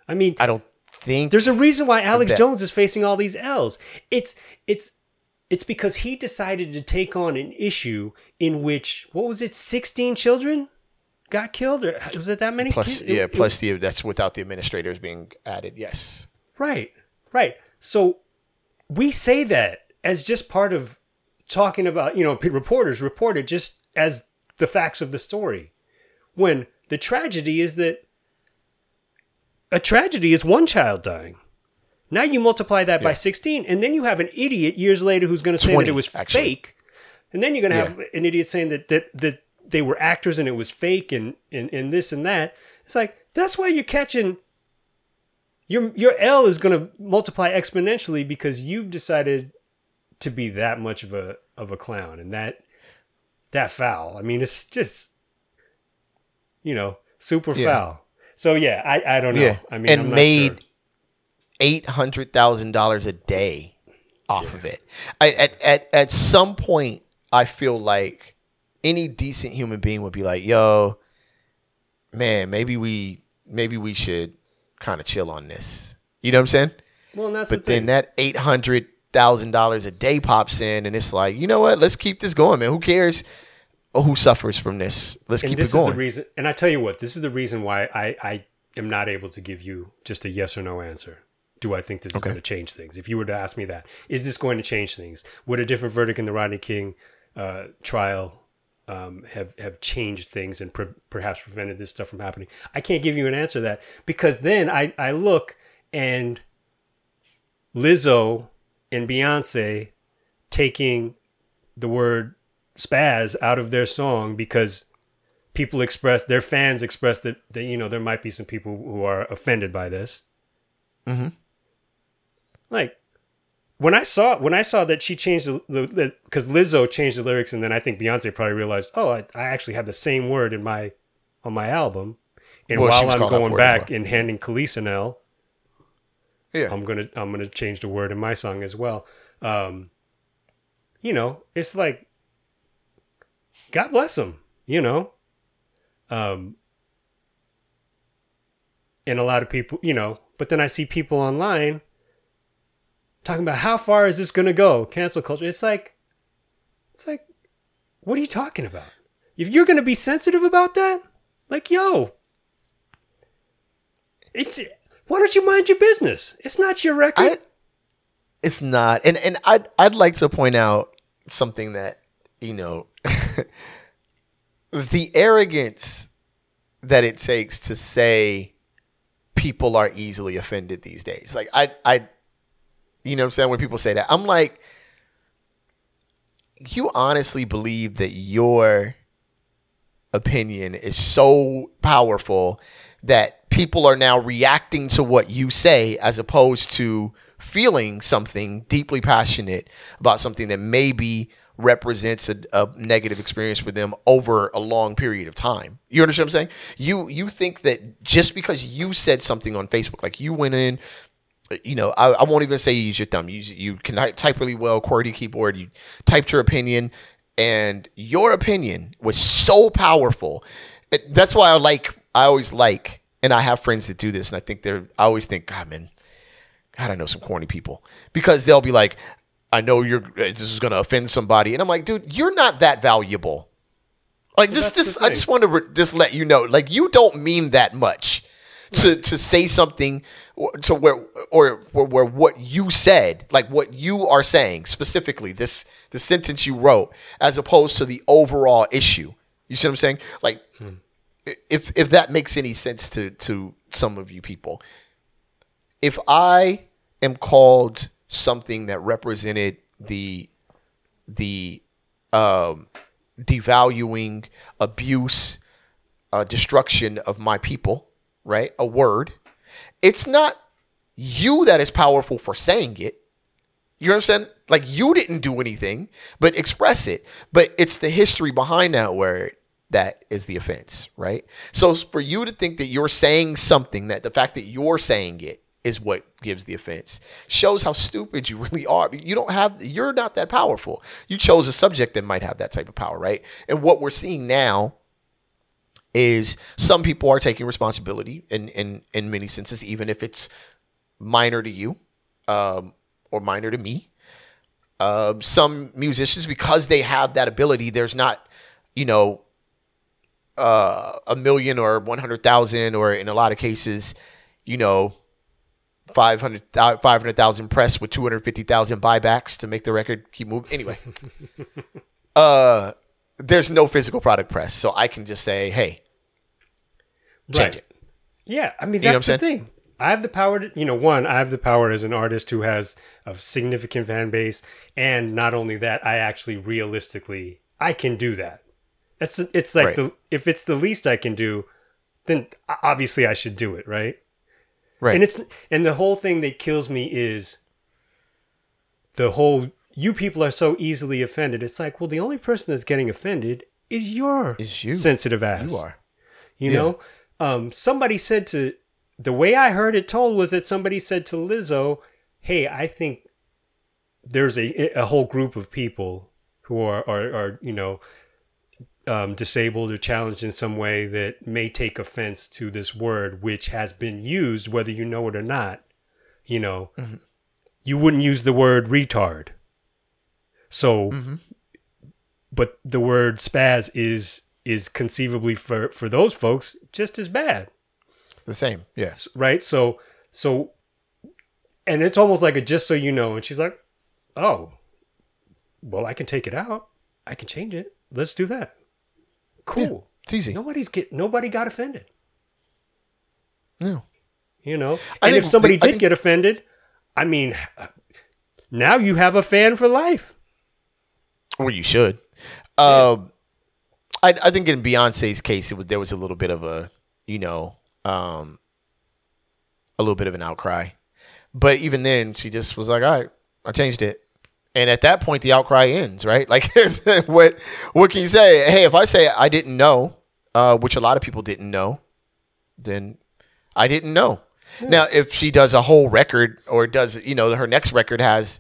[SPEAKER 2] I mean,
[SPEAKER 1] I don't think.
[SPEAKER 2] there's a reason why Alex
[SPEAKER 1] bet.
[SPEAKER 2] Jones is facing all these L's. It's it's it's because he decided to take on an issue in which what was it, 16 children got killed, or was it that many?
[SPEAKER 1] plus,
[SPEAKER 2] kids?
[SPEAKER 1] Yeah,
[SPEAKER 2] it-
[SPEAKER 1] plus the that's without the administrators being added. Yes.
[SPEAKER 2] Right, right. So we say that as just part of talking about, you know, reporters report it just as the facts of the story. When the tragedy is that a tragedy is one child dying. Now you multiply that by 16, and then you have an idiot years later who's going to say that it was
[SPEAKER 1] actually.
[SPEAKER 2] fake. And then you're going to have an idiot saying that, that, that they were actors and it was fake and, and, and this and that. It's like, that's why you're catching your your L is going to multiply exponentially because you've decided to be that much of a of a clown and that that foul. I mean, it's just you know super
[SPEAKER 1] Yeah.
[SPEAKER 2] foul. So yeah, I I don't know.
[SPEAKER 1] Yeah.
[SPEAKER 2] I mean,
[SPEAKER 1] and
[SPEAKER 2] I'm
[SPEAKER 1] made
[SPEAKER 2] sure.
[SPEAKER 1] eight hundred thousand dollars a day off of it. I, at at at some point, I feel like any decent human being would be like, "Yo, man, maybe we maybe we should kind of chill on this." You know what I'm saying?
[SPEAKER 2] Well, and that's
[SPEAKER 1] But
[SPEAKER 2] the
[SPEAKER 1] then that eight hundred thousand dollars a day pops in, and it's like, you know what? Let's keep this going, man. Who cares? Oh, who suffers from this? Let's
[SPEAKER 2] and
[SPEAKER 1] keep
[SPEAKER 2] this
[SPEAKER 1] it going.
[SPEAKER 2] is the reason. And I tell you what, this is the reason why I I am not able to give you just a yes or no answer. Do I think this is
[SPEAKER 1] Okay.
[SPEAKER 2] going to change things? If you were to ask me that, is this going to change things? Would a different verdict in the Rodney King uh, trial um, have have changed things and pre- perhaps prevented this stuff from happening? I can't give you an answer to that because then I I look and Lizzo and Beyonce taking the word spaz out of their song because people express their fans express that, that you know there might be some people who are offended by this.
[SPEAKER 1] Mm-hmm.
[SPEAKER 2] Like when I saw when I saw that she changed the because Lizzo changed the lyrics and then I think Beyonce probably realized oh I, I actually have the same word in my on my album and
[SPEAKER 1] Well,
[SPEAKER 2] while I'm going
[SPEAKER 1] for it as
[SPEAKER 2] back and handing Khalees an L
[SPEAKER 1] Yeah.
[SPEAKER 2] I'm gonna I'm gonna change the word in my song as well. Um, you know, it's like God bless them, you know. Um, and a lot of people, you know, but then I see people online talking about how far is this gonna go? Cancel culture. It's like, it's like, what are you talking about? If you're gonna be sensitive about that, like, yo, it's why don't you mind your business? It's not your record.
[SPEAKER 1] I, it's not, and and I'd I'd like to point out something that you know, the arrogance that it takes to say people are easily offended these days. Like I I, you know, what I'm saying when people say that, I'm like, you honestly believe that your opinion is so powerful that people are now reacting to what you say as opposed to feeling something deeply passionate about something that maybe represents a, a negative experience for them over a long period of time. You understand what I'm saying? You you think that just because you said something on Facebook, like you went in, you know, I, I won't even say you use your thumb. You you can type really well, QWERTY keyboard. You typed your opinion, and your opinion was so powerful. It, that's why I like. I always like, and I have friends that do this, and I think they're. I always think, God, man, God, I know some corny people because they'll be like, I know you're. Uh, this is going to offend somebody, and I'm like, dude, you're not that valuable. Like, just,
[SPEAKER 2] that's
[SPEAKER 1] just, I just want to re- just let you know, like, you don't mean that much to to say something to where or where, where what you said, like what you are saying specifically, this the sentence you wrote, as opposed to the overall issue. You see what I'm saying? Like, if if that makes any sense to to some of you people, if I am called something that represented the the um, devaluing abuse, uh, destruction of my people, right? A word. It's not you that is powerful for saying it. You I'm saying? Like you didn't do anything, but express it. But it's the history behind that word that is the offense, right? So for you to think that you're saying something that the fact that you're saying it is what gives the offense shows how stupid you really are. You don't have you're not that powerful. You chose a subject that might have that type of power, right? And what we're seeing now is some people are taking responsibility in in in many senses, even if it's minor to you um, or minor to me. Um, some musicians, because they have that ability, there's not, you know, uh, a million or one hundred thousand, or in a lot of cases, you know, 500 500,000 press with 250,000 buybacks to make the record keep moving. Anyway, uh, there's no physical product press, so I can just say, hey, change it.
[SPEAKER 2] Yeah, I mean
[SPEAKER 1] You know
[SPEAKER 2] that's the thing. I have the power to, you know, one, I have the power as an artist who has a significant fan base, and not only that, I actually realistically I can do that. That's it's like
[SPEAKER 1] Right.
[SPEAKER 2] the if it's the least I can do, then obviously I should do it, right?
[SPEAKER 1] Right.
[SPEAKER 2] And it's and the whole thing that kills me is the whole you people are so easily offended. It's like, well, the only person that's getting offended is your
[SPEAKER 1] Is you.
[SPEAKER 2] sensitive ass.
[SPEAKER 1] you are.
[SPEAKER 2] You
[SPEAKER 1] Yeah.
[SPEAKER 2] know, um, somebody said to the way I heard it told was that somebody said to Lizzo, "Hey, I think there's a a whole group of people who are are, are you know um, disabled or challenged in some way that may take offense to this word, which has been used, whether you know it or not. You know, you wouldn't use the word retard. So, mm-hmm. but the word spaz is is conceivably for for those folks just as bad
[SPEAKER 1] The same. Yes.
[SPEAKER 2] right so so and it's almost like a just so you know and she's like oh well i can take it out i can change it let's do that cool
[SPEAKER 1] It's easy.
[SPEAKER 2] nobody's get nobody got offended
[SPEAKER 1] No.
[SPEAKER 2] you know
[SPEAKER 1] I
[SPEAKER 2] and if somebody
[SPEAKER 1] the-
[SPEAKER 2] did
[SPEAKER 1] think-
[SPEAKER 2] get offended i mean now you have a fan for life.
[SPEAKER 1] Or you should. Um, I, I think in Beyonce's case, it was there was a little bit of a, you know, um, a little bit of an outcry, but even then, she just was like, "All right, I changed it," and at that point, the outcry ends, right? Like, what what can you say? Hey, if I say I didn't know, uh, which a lot of people didn't know, then I didn't know. Now, if she does a whole record or does, you know, her next record has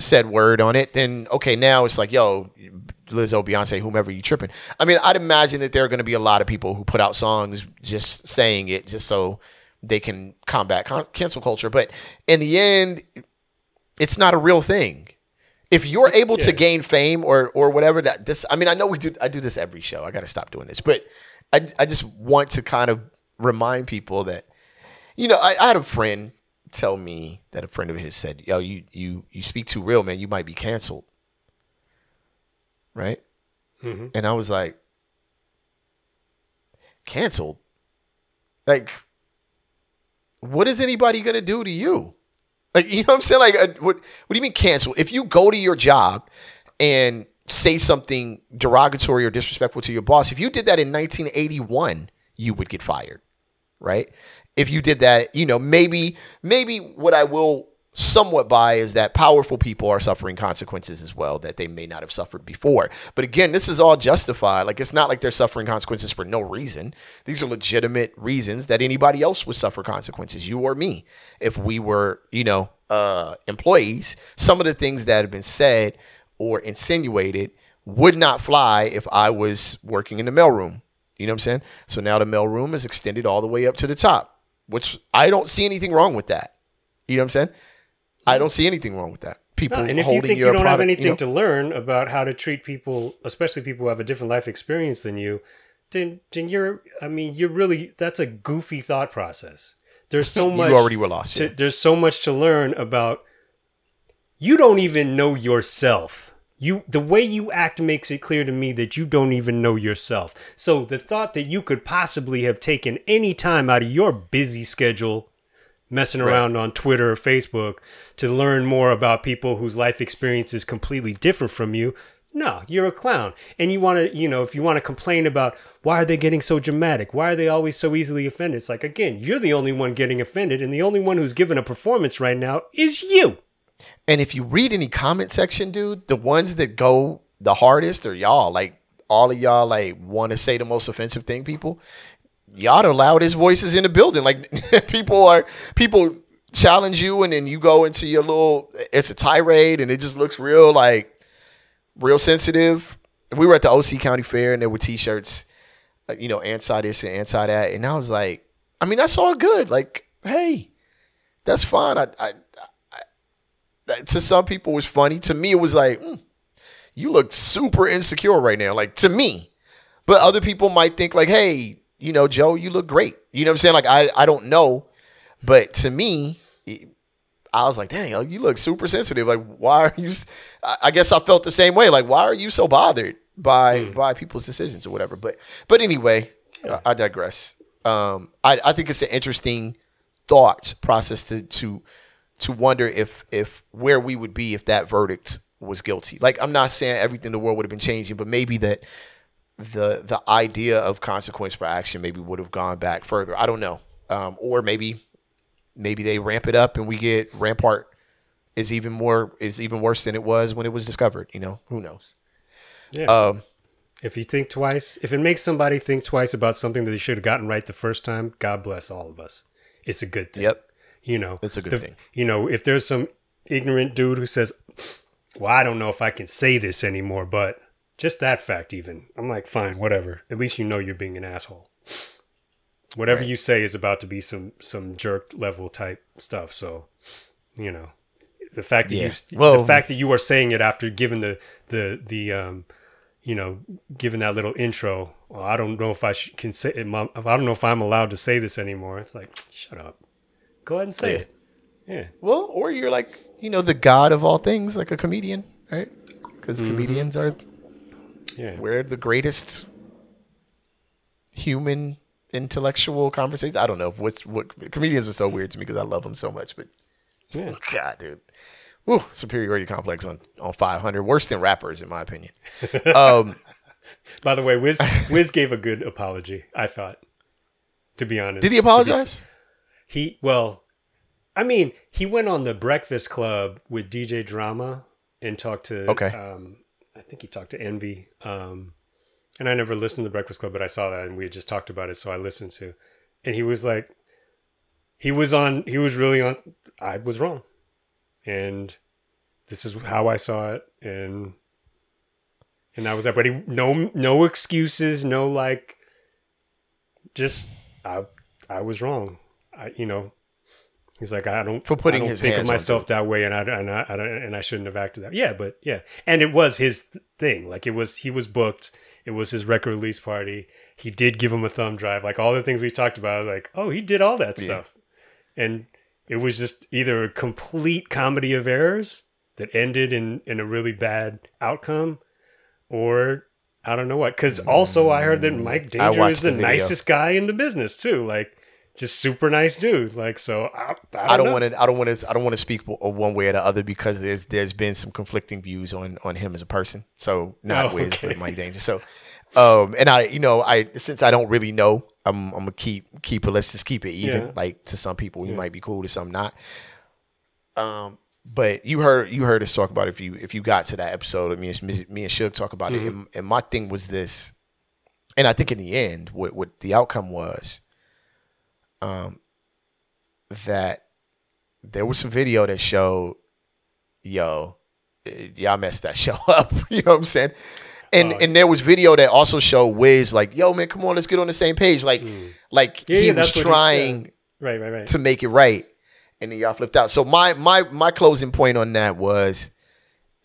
[SPEAKER 1] said word on it, then okay, now it's like, yo, Lizzo, Beyonce, whomever you tripping. I mean, I'd imagine that there are going to be a lot of people who put out songs just saying it just so they can combat con- cancel culture. But in the end, it's not a real thing. If you're able to gain fame or or whatever that this, I mean, I know we do. I do this every show. I got to stop doing this, but I I just want to kind of remind people that you know, I, I had a friend tell me that a friend of his said, "Yo, you you you speak too real, man. You might be canceled." Right?
[SPEAKER 2] Mhm.
[SPEAKER 1] And I was like, "Canceled? Like, what is anybody gonna do to you? Like, you know what I'm saying? Like, uh, what what do you mean cancel? If you go to your job and say something derogatory or disrespectful to your boss, if you did that in 1981, you would get fired." right? If you did that, you know, maybe maybe what I will somewhat buy is that powerful people are suffering consequences as well that they may not have suffered before. But again, this is all justified. Like it's not like they're suffering consequences for no reason. These are legitimate reasons that anybody else would suffer consequences, you or me, if we were, you know, uh, employees. Some of the things that have been said or insinuated would not fly if I was working in the mailroom. You know what I'm saying? So now the mailroom is extended all the way up to the top, which I don't see anything wrong with that. You know what I'm saying? I don't see anything wrong with that. People
[SPEAKER 2] No, and if you think you don't have anything
[SPEAKER 1] you know?
[SPEAKER 2] to learn about how to treat people, especially people who have a different life experience than you, then then you're I mean, you're really that's a goofy thought process. There's so much
[SPEAKER 1] you already were lost.
[SPEAKER 2] to,
[SPEAKER 1] Yeah.
[SPEAKER 2] there's so much to learn about you don't even know yourself you the way you act makes it clear to me that you don't even know yourself. So the thought that you could possibly have taken any time out of your busy schedule messing around on twitter or facebook to learn more about people whose life experience is completely different from you no you're a clown. And you want to you know if you want to complain about why are they getting so dramatic? Why are they always so easily offended? It's like again you're the only one getting offended and the only one who's given a performance right now is you
[SPEAKER 1] And if you read any comment section, dude, the ones that go the hardest are y'all. Like all of y'all, like want to say the most offensive thing. People, y'all the loudest voices in the building. Like people are people challenge you, and then you go into your little. It's a tirade, and it just looks real like real sensitive. We were at the OC County Fair, and there were T-shirts, uh, you know, anti this and anti that, and I was like, I mean, that's all good. Like, hey, that's fine. I, I that to some people was funny. To me, it was like, mm, you look super insecure right now. Like to me, but other people might think like, hey, you know, Joe, you look great. You know what I'm saying? Like I, I don't know, but to me, I was like, dang, you look super sensitive. Like, why are you? I guess I felt the same way. Like, why are you so bothered by by people's decisions or whatever? But but anyway, I, I digress. Um, I I think it's an interesting thought process to to to wonder if if where we would be if that verdict was guilty. Like I'm not saying everything in the world would have been changing, but maybe that the the idea of consequence for action maybe would have gone back further. I don't know. Um, or maybe maybe they ramp it up and we get Rampart is even more is even worse than it was when it was discovered. You know, who knows?
[SPEAKER 2] yeah
[SPEAKER 1] Um,
[SPEAKER 2] if you think twice if it makes somebody think twice about something that they should have gotten right the first time god bless all of us it's a good thing
[SPEAKER 1] yep.
[SPEAKER 2] You know
[SPEAKER 1] It's a good
[SPEAKER 2] the-
[SPEAKER 1] thing.
[SPEAKER 2] you know if there's some ignorant dude who says well i don't know if i can say this anymore but just that fact even i'm like fine whatever at least you know you're being an asshole whatever
[SPEAKER 1] Right.
[SPEAKER 2] you say is about to be some some jerk level type stuff so you know the fact that
[SPEAKER 1] Yeah.
[SPEAKER 2] you
[SPEAKER 1] Well-
[SPEAKER 2] the fact that you are saying it after giving the the the um you know giving that little intro well, i don't know if i sh- can say it i don't know if i'm allowed to say this anymore it's like shut up go ahead and say
[SPEAKER 1] Yeah.
[SPEAKER 2] it yeah
[SPEAKER 1] Well, or you're like you know the god of all things, like a comedian, right? Because
[SPEAKER 2] Mm-hmm.
[SPEAKER 1] comedians are
[SPEAKER 2] yeah
[SPEAKER 1] we're the greatest human intellectual conversations. I don't know what's what comedians are so weird to me because I love them so much, but
[SPEAKER 2] yeah
[SPEAKER 1] God, dude. whew, superiority complex on on 500. Worse than rappers, in my opinion. Um,
[SPEAKER 2] By the way, Wiz Wiz gave a good apology. I thought, to be honest,
[SPEAKER 1] did he
[SPEAKER 2] To be-
[SPEAKER 1] apologize?
[SPEAKER 2] He well, I mean, he went on the Breakfast Club with DJ Drama and talked to.
[SPEAKER 1] Okay.
[SPEAKER 2] Um, I think he talked to Envy. Um, and I never listened to the Breakfast Club, but I saw that and we had just talked about it, so I listened to. And he was like, he was on. He was really on. I was wrong, and this is how I saw it, and and that was that. But he no no excuses, no like. Just I I was wrong. I you know. He's like I don't
[SPEAKER 1] For putting
[SPEAKER 2] I don't
[SPEAKER 1] his
[SPEAKER 2] think of myself that way, and I and I, I don't- and I shouldn't have acted that. Way. Yeah, but yeah, and it was his thing. Like it was he was booked. It was his record release party. He did give him a thumb drive. Like all the things we talked about. Like oh, he did all that
[SPEAKER 1] Yeah.
[SPEAKER 2] stuff, and it was just either a complete comedy of errors that ended in in a really bad outcome, or I don't know what. Because also I heard that Mike Danger is the,
[SPEAKER 1] the
[SPEAKER 2] nicest guy in the business too. Like just super nice dude. Like so I,
[SPEAKER 1] I don't want to. I don't want to. I don't want to speak one way or the other because there's there's been some conflicting views on on him as a person. So not
[SPEAKER 2] Oh,
[SPEAKER 1] Wiz,
[SPEAKER 2] okay.
[SPEAKER 1] but Mike Danger. So, um, and I, you know, I since I don't really know, I'm I'm gonna keep keep it. Let's just keep it even.
[SPEAKER 2] Yeah.
[SPEAKER 1] Like to some people, you
[SPEAKER 2] Yeah.
[SPEAKER 1] might be cool to some not. Um, but you heard you heard us talk about if you if you got to that episode, me and me, me and Suge talk about it, and, and my thing was this, and I think in the end, what what the outcome was, um, that there was some video that showed, yo, eh, y'all messed that show up. you know what I'm saying? And
[SPEAKER 2] Oh.
[SPEAKER 1] and there was video that also showed Wiz like, yo, man, come on, let's get on the same page. Like, like
[SPEAKER 2] Mm. Yeah,
[SPEAKER 1] he
[SPEAKER 2] yeah,
[SPEAKER 1] was
[SPEAKER 2] what he-
[SPEAKER 1] trying
[SPEAKER 2] Right, right, right.
[SPEAKER 1] to make it right, and then y'all flipped out. So my my my closing point on that was,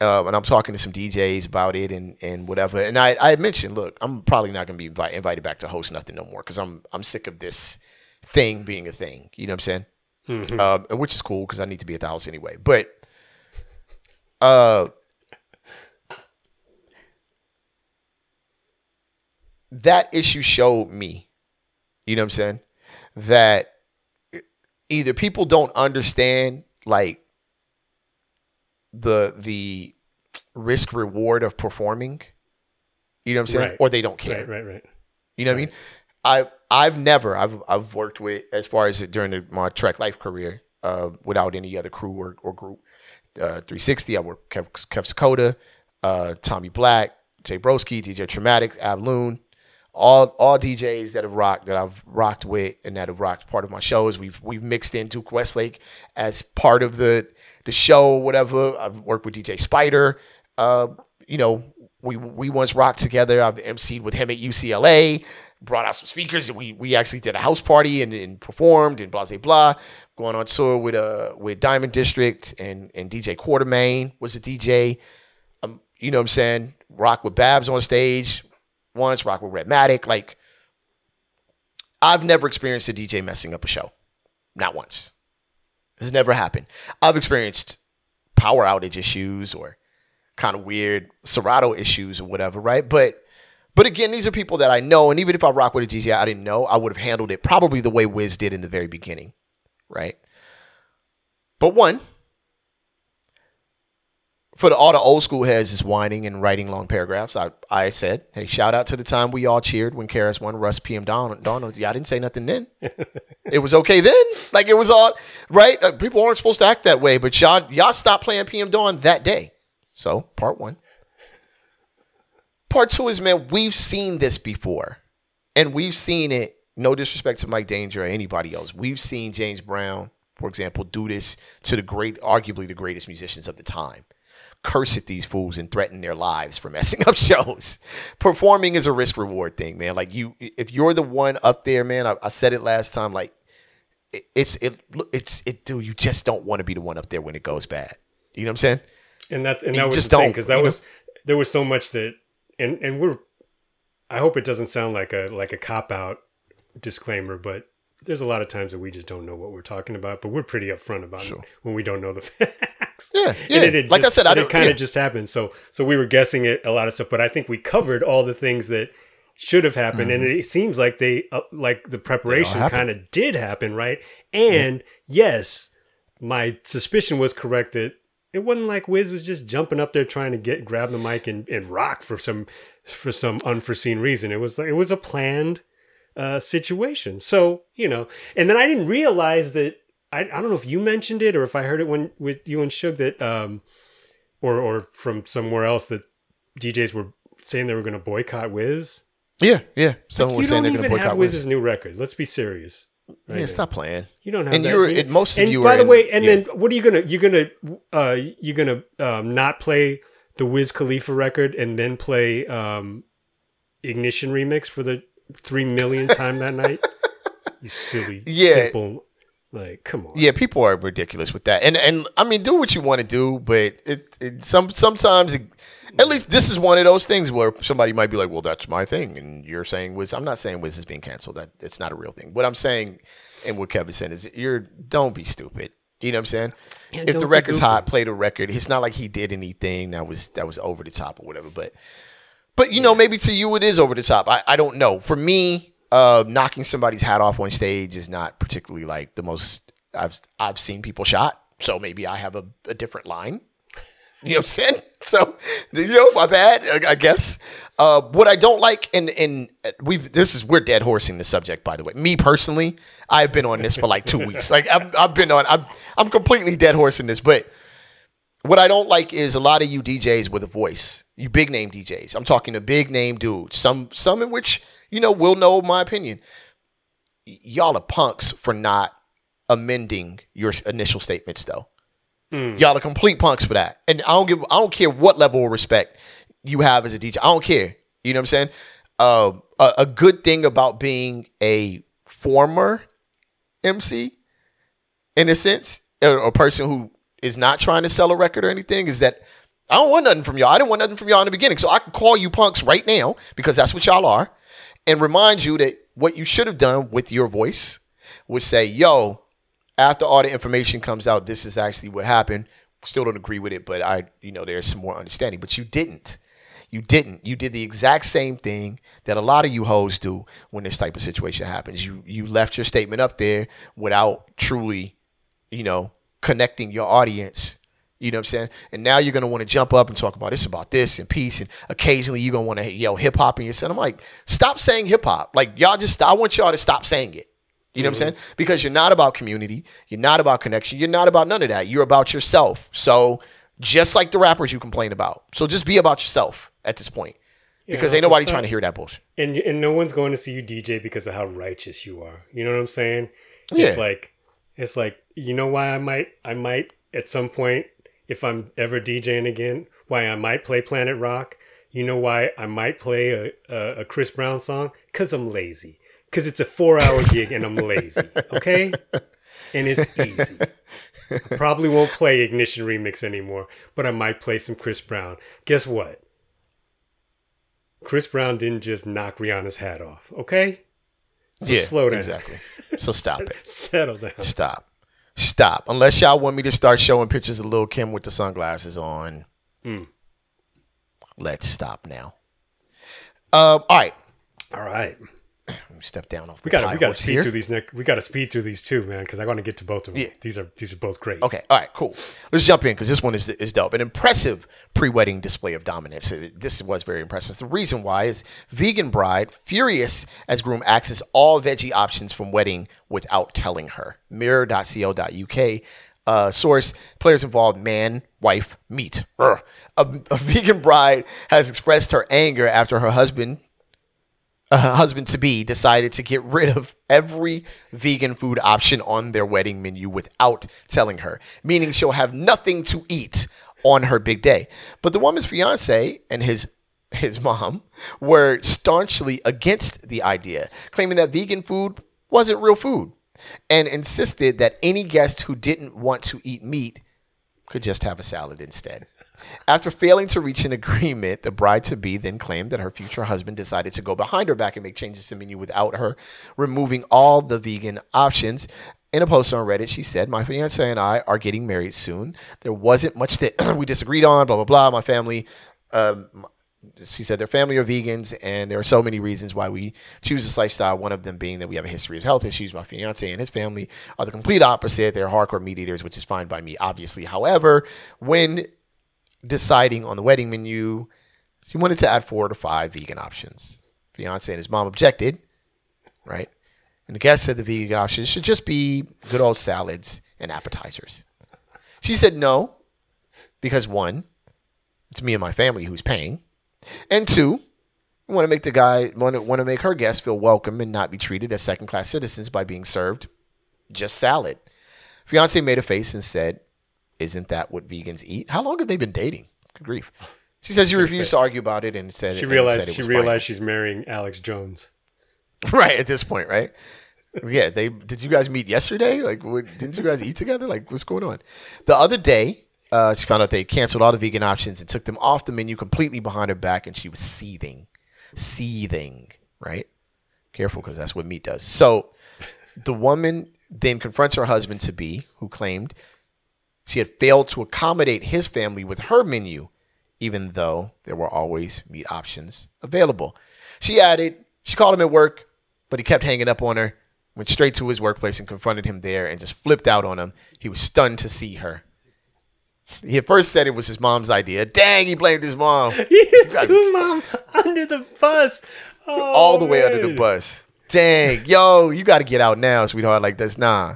[SPEAKER 1] uh, and I'm talking to some DJs about it and and whatever. And I I mentioned, look, I'm probably not gonna be invite, invited back to host nothing no more because I'm I'm sick of this thing being a thing. You know what I'm saying?
[SPEAKER 2] Mhm.
[SPEAKER 1] Um, which is cool because I need to be at the house anyway. But uh, that issue showed me, you know what I'm saying, that either people don't understand like the the risk reward of performing, you know what I'm saying,
[SPEAKER 2] Right.
[SPEAKER 1] or they don't care.
[SPEAKER 2] Right, right, right.
[SPEAKER 1] You know what I mean? I I've never I've I've worked with as far as during the, my track life career uh, without any other crew or, or group. Uh, 360. I worked Kev, Kev Sakota, uh, Tommy Black, Jay Broski, DJ Traumatic, Ab Loon, all all DJs that have rocked that I've rocked with and that have rocked part of my shows. We've we've mixed in Duke Westlake as part of the the show, whatever. I've worked with DJ Spider. Uh, you know, we we once rocked together. I've emceed with him at UCLA. Brought out some speakers and we we actually did a house party and, and performed and blah blah blah. Going on tour with uh with Diamond District and and DJ Quartermain was a DJ. Um, you know what I'm saying? Rock with Babs on stage once. Rock with Redmatic. Like I've never experienced a DJ messing up a show, not once. It's never happened. I've experienced power outage issues or kind of weird Serato issues or whatever, right? But but again, these are people that I know, and even if I rock with a DJ I didn't know, I would have handled it probably the way Wiz did in the very beginning, right? But one, for the, all the old school heads is whining and writing long paragraphs, I, I said, hey, shout out to the time we all cheered when KRS-One Russ PM Dawn Donald. Yeah, I didn't say nothing then. it was okay then. Like it was all right. Uh, people aren't supposed to act that way, but y'all y'all stopped playing PM Dawn that day. So part one. Part two is man, we've seen this before, and we've seen it. No disrespect to Mike Danger or anybody else. We've seen James Brown, for example, do this to the great, arguably the greatest musicians of the time. Curse at these fools and threaten their lives for messing up shows. Performing is a risk reward thing, man. Like you, if you're the one up there, man. I, I said it last time. Like it, it's it it's it. Dude, you just don't want to be the one up there when it goes bad. You know what I'm saying?
[SPEAKER 2] and that and
[SPEAKER 1] You
[SPEAKER 2] that was
[SPEAKER 1] just
[SPEAKER 2] the thing
[SPEAKER 1] don't,
[SPEAKER 2] because that
[SPEAKER 1] you know?
[SPEAKER 2] was there was so much that and and we're I hope it doesn't sound like a like a cop out disclaimer, but there's a lot of times that we just don't know what we're talking about, but we're pretty upfront about
[SPEAKER 1] Sure.
[SPEAKER 2] it when we don't know the facts.
[SPEAKER 1] Yeah, yeah.
[SPEAKER 2] It had
[SPEAKER 1] like
[SPEAKER 2] just-
[SPEAKER 1] I said, I
[SPEAKER 2] it kind of
[SPEAKER 1] yeah.
[SPEAKER 2] just happened. So so we were guessing it a lot of stuff, but I think we covered all the things that should have happened, and it seems like they uh, like the preparation kind of did happen, right? And yes, my suspicion was correct that it wasn't like Wiz was just jumping up there trying to get grab the mic and, and rock for some for some unforeseen reason. It was like it was a planned uh, situation. So you know, and then I didn't realize that I, I don't know if you mentioned it or if I heard it when with you and Suge that um or or from somewhere else that DJs were saying they were going to boycott Wiz.
[SPEAKER 1] Yeah, yeah. Someone
[SPEAKER 2] you
[SPEAKER 1] was saying they're going to boycott Wiz.
[SPEAKER 2] Wiz's new record. Let's be serious. Right
[SPEAKER 1] Yeah,
[SPEAKER 2] now.
[SPEAKER 1] stop playing.
[SPEAKER 2] You don't have
[SPEAKER 1] And
[SPEAKER 2] that.
[SPEAKER 1] you were-
[SPEAKER 2] You-
[SPEAKER 1] and most of
[SPEAKER 2] and
[SPEAKER 1] you
[SPEAKER 2] by
[SPEAKER 1] were
[SPEAKER 2] the
[SPEAKER 1] in-
[SPEAKER 2] way, and
[SPEAKER 1] yeah.
[SPEAKER 2] then what are you gonna you're gonna uh you're gonna um, not play the Wiz Khalifa record and then play um Ignition remix for the three million time that night? You silly,
[SPEAKER 1] Yeah.
[SPEAKER 2] simple. Like, come on.
[SPEAKER 1] Yeah, people are ridiculous with that, and and I mean, do what you want to do, but it, it some sometimes, it, at least this is one of those things where somebody might be like, "Well, that's my thing," and you're saying Wiz. I'm not saying Wiz is being canceled. That it's not a real thing. What I'm saying, and what Kevin said is, you're don't be stupid. You know what I'm saying?
[SPEAKER 2] Yeah,
[SPEAKER 1] if the record's hot, play the record. It's not like he did anything that was that was over the top or whatever. But but you know, maybe to you it is over the top. I, I don't know. For me, uh, knocking somebody's hat off on stage is not particularly like the most I've I've seen people shot. So maybe I have a, a different line. You know what I'm saying? So you know, my bad, I, guess. Uh, what I don't like, and and we this is we're dead horsing the subject, by the way. Me personally, I've been on this for like two weeks. Like I've, I've been on, I'm I'm completely dead horsing this, but what I don't like is a lot of you DJs with a voice. You big name DJs. I'm talking to big name dudes. Some some in which, you know, will know my opinion. Y'all are punks for not amending your initial statements though.
[SPEAKER 2] Mm.
[SPEAKER 1] Y'all are complete punks for that. And I don't give I don't care what level of respect you have as a DJ. I don't care. You know what I'm saying? Uh, a, a good thing about being a former MC in a sense, or a person who is not trying to sell a record or anything, is that I don't want nothing from y'all. I didn't want nothing from y'all in the beginning. So I can call you punks right now because that's what y'all are and remind you that what you should have done with your voice was say, yo, after all the information comes out, this is actually what happened. Still don't agree with it, but I, you know, there's some more understanding. But you didn't. You didn't. You did the exact same thing that a lot of you hoes do when this type of situation happens. You you left your statement up there without truly, you know, connecting your audience. You know what I'm saying? And now you're gonna want to jump up and talk about this, about this, and peace. And occasionally you're gonna want to yell hip hop in your set. I'm like, stop saying hip hop. Like y'all just, I want y'all to stop saying it. You know what I'm mm-hmm. saying? Because you're not about community. You're not about connection. You're not about none of that. You're about yourself. So just like the rappers you complain about. So just be about yourself at this point. Because
[SPEAKER 2] Yeah,
[SPEAKER 1] ain't nobody trying to hear that bullshit.
[SPEAKER 2] and and no one's going to see you DJ because of how righteous you are. You know what I'm saying?
[SPEAKER 1] Yeah.
[SPEAKER 2] It's like it's like you know why I might I might at some point if I'm ever DJing again, why I might play Planet Rock. You know why I might play a a, a Chris Brown song? Cause I'm lazy. Cause it's a four hour gig and I'm lazy. Okay, and it's easy. I probably won't play Ignition Remix anymore, but I might play some Chris Brown. Guess what? Chris Brown didn't just knock Rihanna's hat off, okay? So
[SPEAKER 1] yeah.
[SPEAKER 2] slow down.
[SPEAKER 1] Exactly. So stop it.
[SPEAKER 2] Settle down.
[SPEAKER 1] Stop. Stop. Unless y'all want me to start showing pictures of Lil Kim with the sunglasses on.
[SPEAKER 2] Hmm.
[SPEAKER 1] Let's stop now. Uh, all right.
[SPEAKER 2] All right.
[SPEAKER 1] Step down off
[SPEAKER 2] We got we got to speed
[SPEAKER 1] here.
[SPEAKER 2] through these neck. We got to speed through these too, man, because I want to get to both of them.
[SPEAKER 1] Yeah.
[SPEAKER 2] These are these are both great.
[SPEAKER 1] Okay, all right, cool. Let's jump in because this one is is dope. An impressive pre-wedding display of dominance. This was very impressive. The reason why is vegan bride furious as groom access all veggie options from wedding without telling her. Mirror.co.uk. Uh, source: Players involved: man, wife, meat. A, a vegan bride has expressed her anger after her husband uh, husband to be decided to get rid of every vegan food option on their wedding menu without telling her, meaning she'll have nothing to eat on her big day. But the woman's fiance and his his mom were staunchly against the idea, claiming that vegan food wasn't real food and insisted that any guest who didn't want to eat meat could just have a salad instead. After failing to reach an agreement, the bride to be then claimed that her future husband decided to go behind her back and make changes to the menu without her, removing all the vegan options. In a post on Reddit, she said, My fiance and I are getting married soon. There wasn't much that we disagreed on, blah, blah, blah. My family, um, she said their family are vegans, and there are so many reasons why we choose this lifestyle. One of them being that we have a history of health issues. My fiance and his family are the complete opposite. They're hardcore meat eaters, which is fine by me, obviously. However, when deciding on the wedding menu, she wanted to add four to five vegan options. Fiance and his mom objected, right? And the guest said the vegan options should just be good old salads and appetizers. She said no, because one, it's me and my family who's paying, and two, we want to make the guy want to want to make her guests feel welcome and not be treated as second class citizens by being served just salad. Fiance made a face and said, "Isn't that what vegans eat? How long have they been dating? Good grief." She says she refused to argue about it and said
[SPEAKER 2] She realized
[SPEAKER 1] said
[SPEAKER 2] she realized she's marrying Alex Jones.
[SPEAKER 1] right at this point, right? yeah, they did. You guys meet yesterday? Like, what, didn't you guys eat together? Like, what's going on? The other day, uh, she found out they canceled all the vegan options and took them off the menu completely behind her back, and she was seething, seething. Right? Careful, because that's what meat does. So, the woman then confronts her husband to be, who claimed she had failed to accommodate his family with her menu, even though there were always meat options available. She added, she called him at work, but he kept hanging up on her, went straight to his workplace and confronted him there and just flipped out on him. He was stunned to see her. He at first said it was his mom's idea. Dang, he blamed his mom.
[SPEAKER 2] He threw mom under the bus. Oh,
[SPEAKER 1] all the way under the
[SPEAKER 2] oh,
[SPEAKER 1] bus. Dang, yo, you got to get out now, sweetheart. Like this, nah.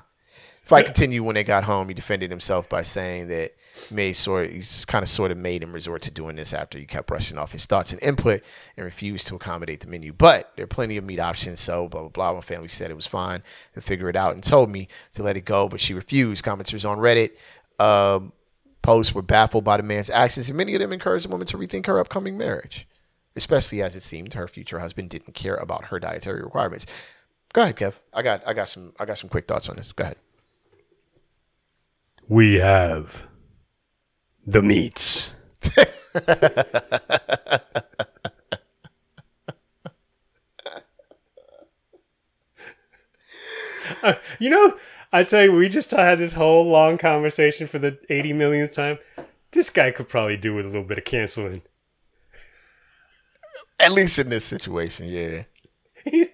[SPEAKER 1] If I continue when they got home, he defended himself by saying that May sort kind of sort of made him resort to doing this after he kept brushing off his thoughts and input and refused to accommodate the menu. But there are plenty of meat options, so blah blah blah. My family said it was fine to figure it out and told me to let it go, but she refused. Commenters on Reddit um, posts were baffled by the man's actions, and many of them encouraged the woman to rethink her upcoming marriage especially as it seemed her future husband didn't care about her dietary requirements. Go ahead, Kev. I got I got some I got some quick thoughts on this. Go ahead.
[SPEAKER 2] We have the meats. Uh, you know, I tell you, we just had this whole long conversation for the 80 millionth time. This guy could probably do with a little bit of canceling.
[SPEAKER 1] At least in this situation, yeah.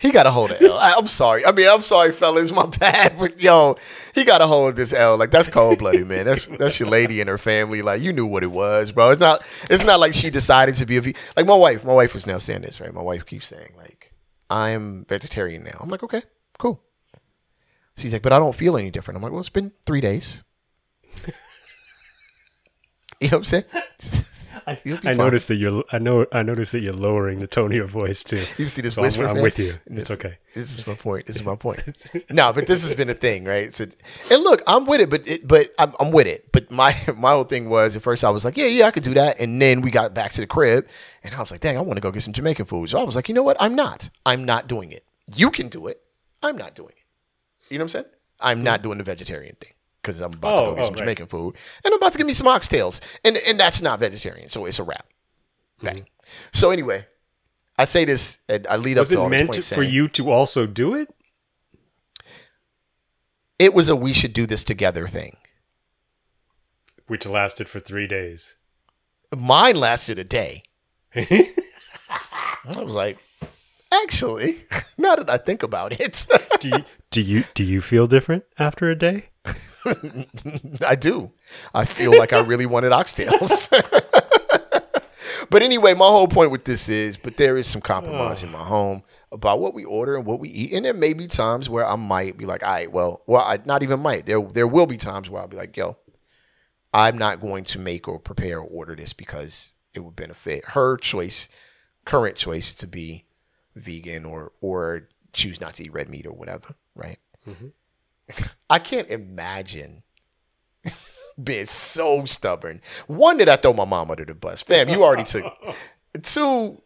[SPEAKER 1] He got a hold of I'm sorry. I mean, I'm sorry, fellas. My bad, but yo, he got a hold of this L. Like that's cold blooded, man. That's that's your lady and her family. Like you knew what it was, bro. It's not. It's not like she decided to be a. Like my wife. My wife was now saying this, right? My wife keeps saying like, I'm vegetarian now. I'm like, okay, cool. She's like, but I don't feel any different. I'm like, well, it's been three days. you know what I'm saying?
[SPEAKER 2] I, I noticed that you're. I know. I noticed that you're lowering the tone of your voice too.
[SPEAKER 1] You see this
[SPEAKER 2] So I'm- I'm with you.
[SPEAKER 1] And
[SPEAKER 2] It's okay.
[SPEAKER 1] This is my point. This is my point. no, but this has been a thing, right? So, and look, I'm with it, but it, but I'm, I'm with it. But my my whole thing was at first I was like, yeah, yeah, I could do that, and then we got back to the crib, and I was like, dang, I want to go get some Jamaican food. So I was like, you know what? I'm not. I'm not doing it. You can do it. I'm not doing it. You know what I'm saying? I'm not mm-hmm. doing the vegetarian thing because I'm about to
[SPEAKER 2] Oh,
[SPEAKER 1] go get
[SPEAKER 2] oh,
[SPEAKER 1] some
[SPEAKER 2] right.
[SPEAKER 1] Jamaican food, and I'm about to get me some oxtails, and and that's not vegetarian, so it's a wrap. Bang. So anyway, I say this, and I lead up
[SPEAKER 2] Was
[SPEAKER 1] to
[SPEAKER 2] it
[SPEAKER 1] all this
[SPEAKER 2] meant
[SPEAKER 1] point
[SPEAKER 2] for
[SPEAKER 1] saying-
[SPEAKER 2] you to also do it?
[SPEAKER 1] it was a we should do this together thing.
[SPEAKER 2] Which lasted for three days.
[SPEAKER 1] Mine lasted a day. I was like, actually, now that I think about it,
[SPEAKER 2] do you do you do you feel different after a day?
[SPEAKER 1] I do. I feel like I really wanted oxtails. but anyway, my whole point with this is, but there is some compromise in my home about what we order and what we eat, and there may be times where I might be like, all right, well, well, I not even might. There, there will be times where I'll be like, yo, I'm not going to make or prepare or order this because it would benefit her choice, current choice to be vegan or or choose not to eat red meat or whatever, right? Mm-hmm. I can't imagine being so stubborn. One that I throw my mom under the bus. Fam, you already took. Two,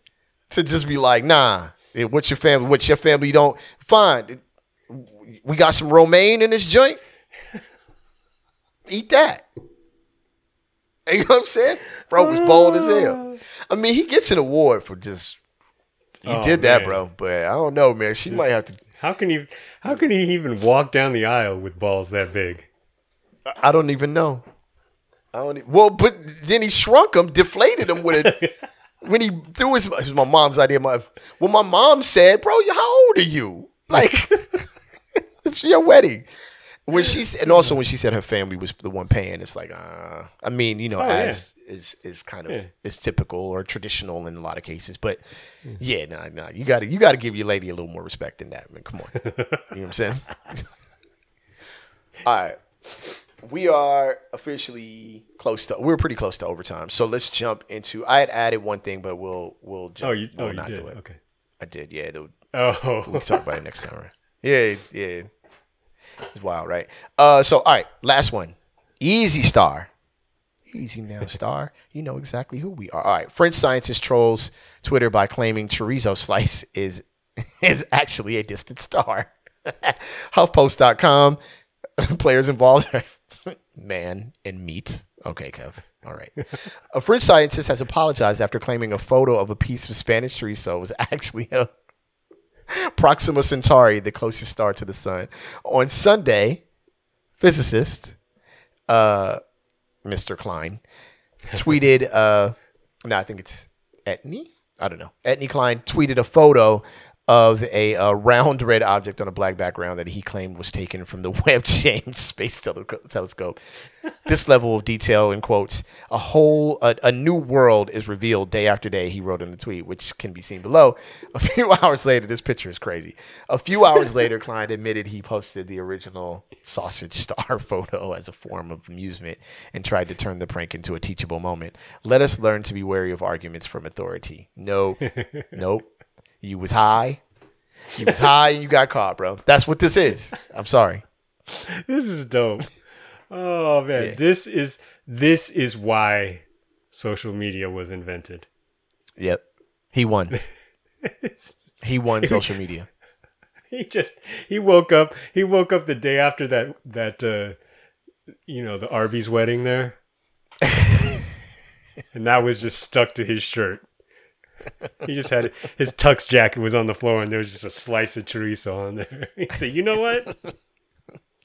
[SPEAKER 1] to just be like, nah. eh, What's your family? What's your family? Don't fine. We got some romaine in this joint. Eat that. You know what I'm saying? Bro was bold as hell. I mean, he gets an award for just you
[SPEAKER 2] Oh,
[SPEAKER 1] did that,
[SPEAKER 2] man.
[SPEAKER 1] bro. But I don't know, man. She might have to.
[SPEAKER 2] How can he how can he even walk down the aisle with balls that big?
[SPEAKER 1] I don't even know. I don't. e- Well, but then he shrunk them, deflated them with it. when he threw his, it was my mom's idea. My when my mom said, "Bro, how old are you? Like, it's your wedding." When she and also when she said her family was the one paying, it's like, uh, I mean, you know,
[SPEAKER 2] Oh, yeah.
[SPEAKER 1] as is is kind of
[SPEAKER 2] Yeah.
[SPEAKER 1] is typical or traditional in a lot of cases, but yeah, no, no, you got to you got to give your lady a little more respect than that, man. Come on, you know what I'm saying? All right. We are officially close to. We're pretty close to overtime. So let's jump into. I had added one thing, but we'll we'll jump.
[SPEAKER 2] Oh, you,
[SPEAKER 1] we'll
[SPEAKER 2] oh, you
[SPEAKER 1] not
[SPEAKER 2] did.
[SPEAKER 1] do it.
[SPEAKER 2] Okay.
[SPEAKER 1] I did. Yeah.
[SPEAKER 2] Oh,
[SPEAKER 1] We can talk about it next time. Right? Yeah, yeah. It's wild, right? Uh, so all right, last one. Easy Star. Easy now, Star. You know exactly who we are. All right. French scientist trolls Twitter by claiming chorizo slice is is actually a distant star. HuffPost.com. Players involved are man and meat. Okay, Kev. All right. A French scientist has apologized after claiming a photo of a piece of Spanish chorizo was actually a Proxima Centauri, the closest star to the sun. On Sunday, physicist uh, Mr. Klein tweeted, uh, no, I think it's Etney. I don't know. Etney Klein tweeted a photo of a, uh round red object on a black background that he claimed was taken from the Webb James Space Tele- Telescope. this level of detail, in quotes, a whole, a, a new world is revealed day after day, he wrote in the tweet, which can be seen below. A few hours later, this picture is crazy. A few hours later, Klein admitted he posted the original sausage star photo as a form of amusement and tried to turn the prank into a teachable moment. Let us learn to be wary of arguments from authority. No, nope. You was high. You was high and you got caught, bro. That's what this is. I'm sorry.
[SPEAKER 2] this is dope. Oh man,
[SPEAKER 1] Yeah.
[SPEAKER 2] this is this is why social media was invented.
[SPEAKER 1] Yep. He won. He won social media.
[SPEAKER 2] he just he woke up he woke up the day after that that uh you know the Arby's wedding there. and that was just stuck to his shirt. He just had his tux jacket was on the floor and there was just a slice of chorizo on there. He said, "You know what?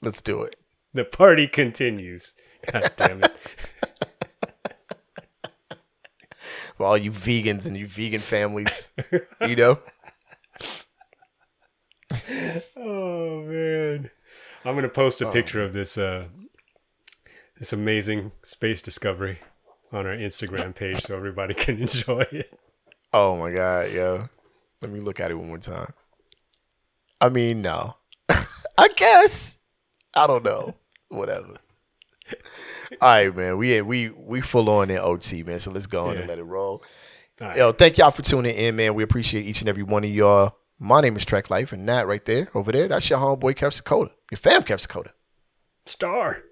[SPEAKER 1] Let's do it.
[SPEAKER 2] The party continues." God damn it.
[SPEAKER 1] For all you vegans and you vegan families, you know?
[SPEAKER 2] Oh man. I'm gonna post a picture of this uh this amazing space discovery on our Instagram page so everybody can enjoy it.
[SPEAKER 1] Oh my god, yo. Let me look at it one more time. I mean, no. I guess. I don't know. Whatever. All right, man. We we we full on in OT, man. So let's go on and let it roll.
[SPEAKER 2] Right.
[SPEAKER 1] Yo, thank y'all for tuning in, man. We appreciate each and every one of y'all. My name is Track Life, and that right there, over there, that's your homeboy Kev Sakota. Your fam Kev Sakota.
[SPEAKER 2] Star.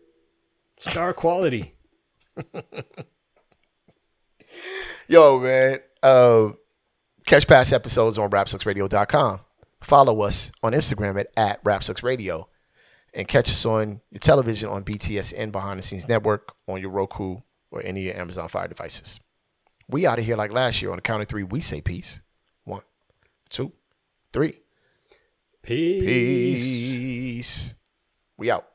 [SPEAKER 2] Star quality.
[SPEAKER 1] Yo, man. Uh, catch past episodes on rapsucksradio.com. Follow us on Instagram at, at rapsucksradio. And catch us on your television on BTSN Behind the Scenes Network, on your Roku, or any of your Amazon Fire devices. We out of here like last year. On the count of three, we say peace. One, two, three.
[SPEAKER 2] Peace.
[SPEAKER 1] Peace. We out.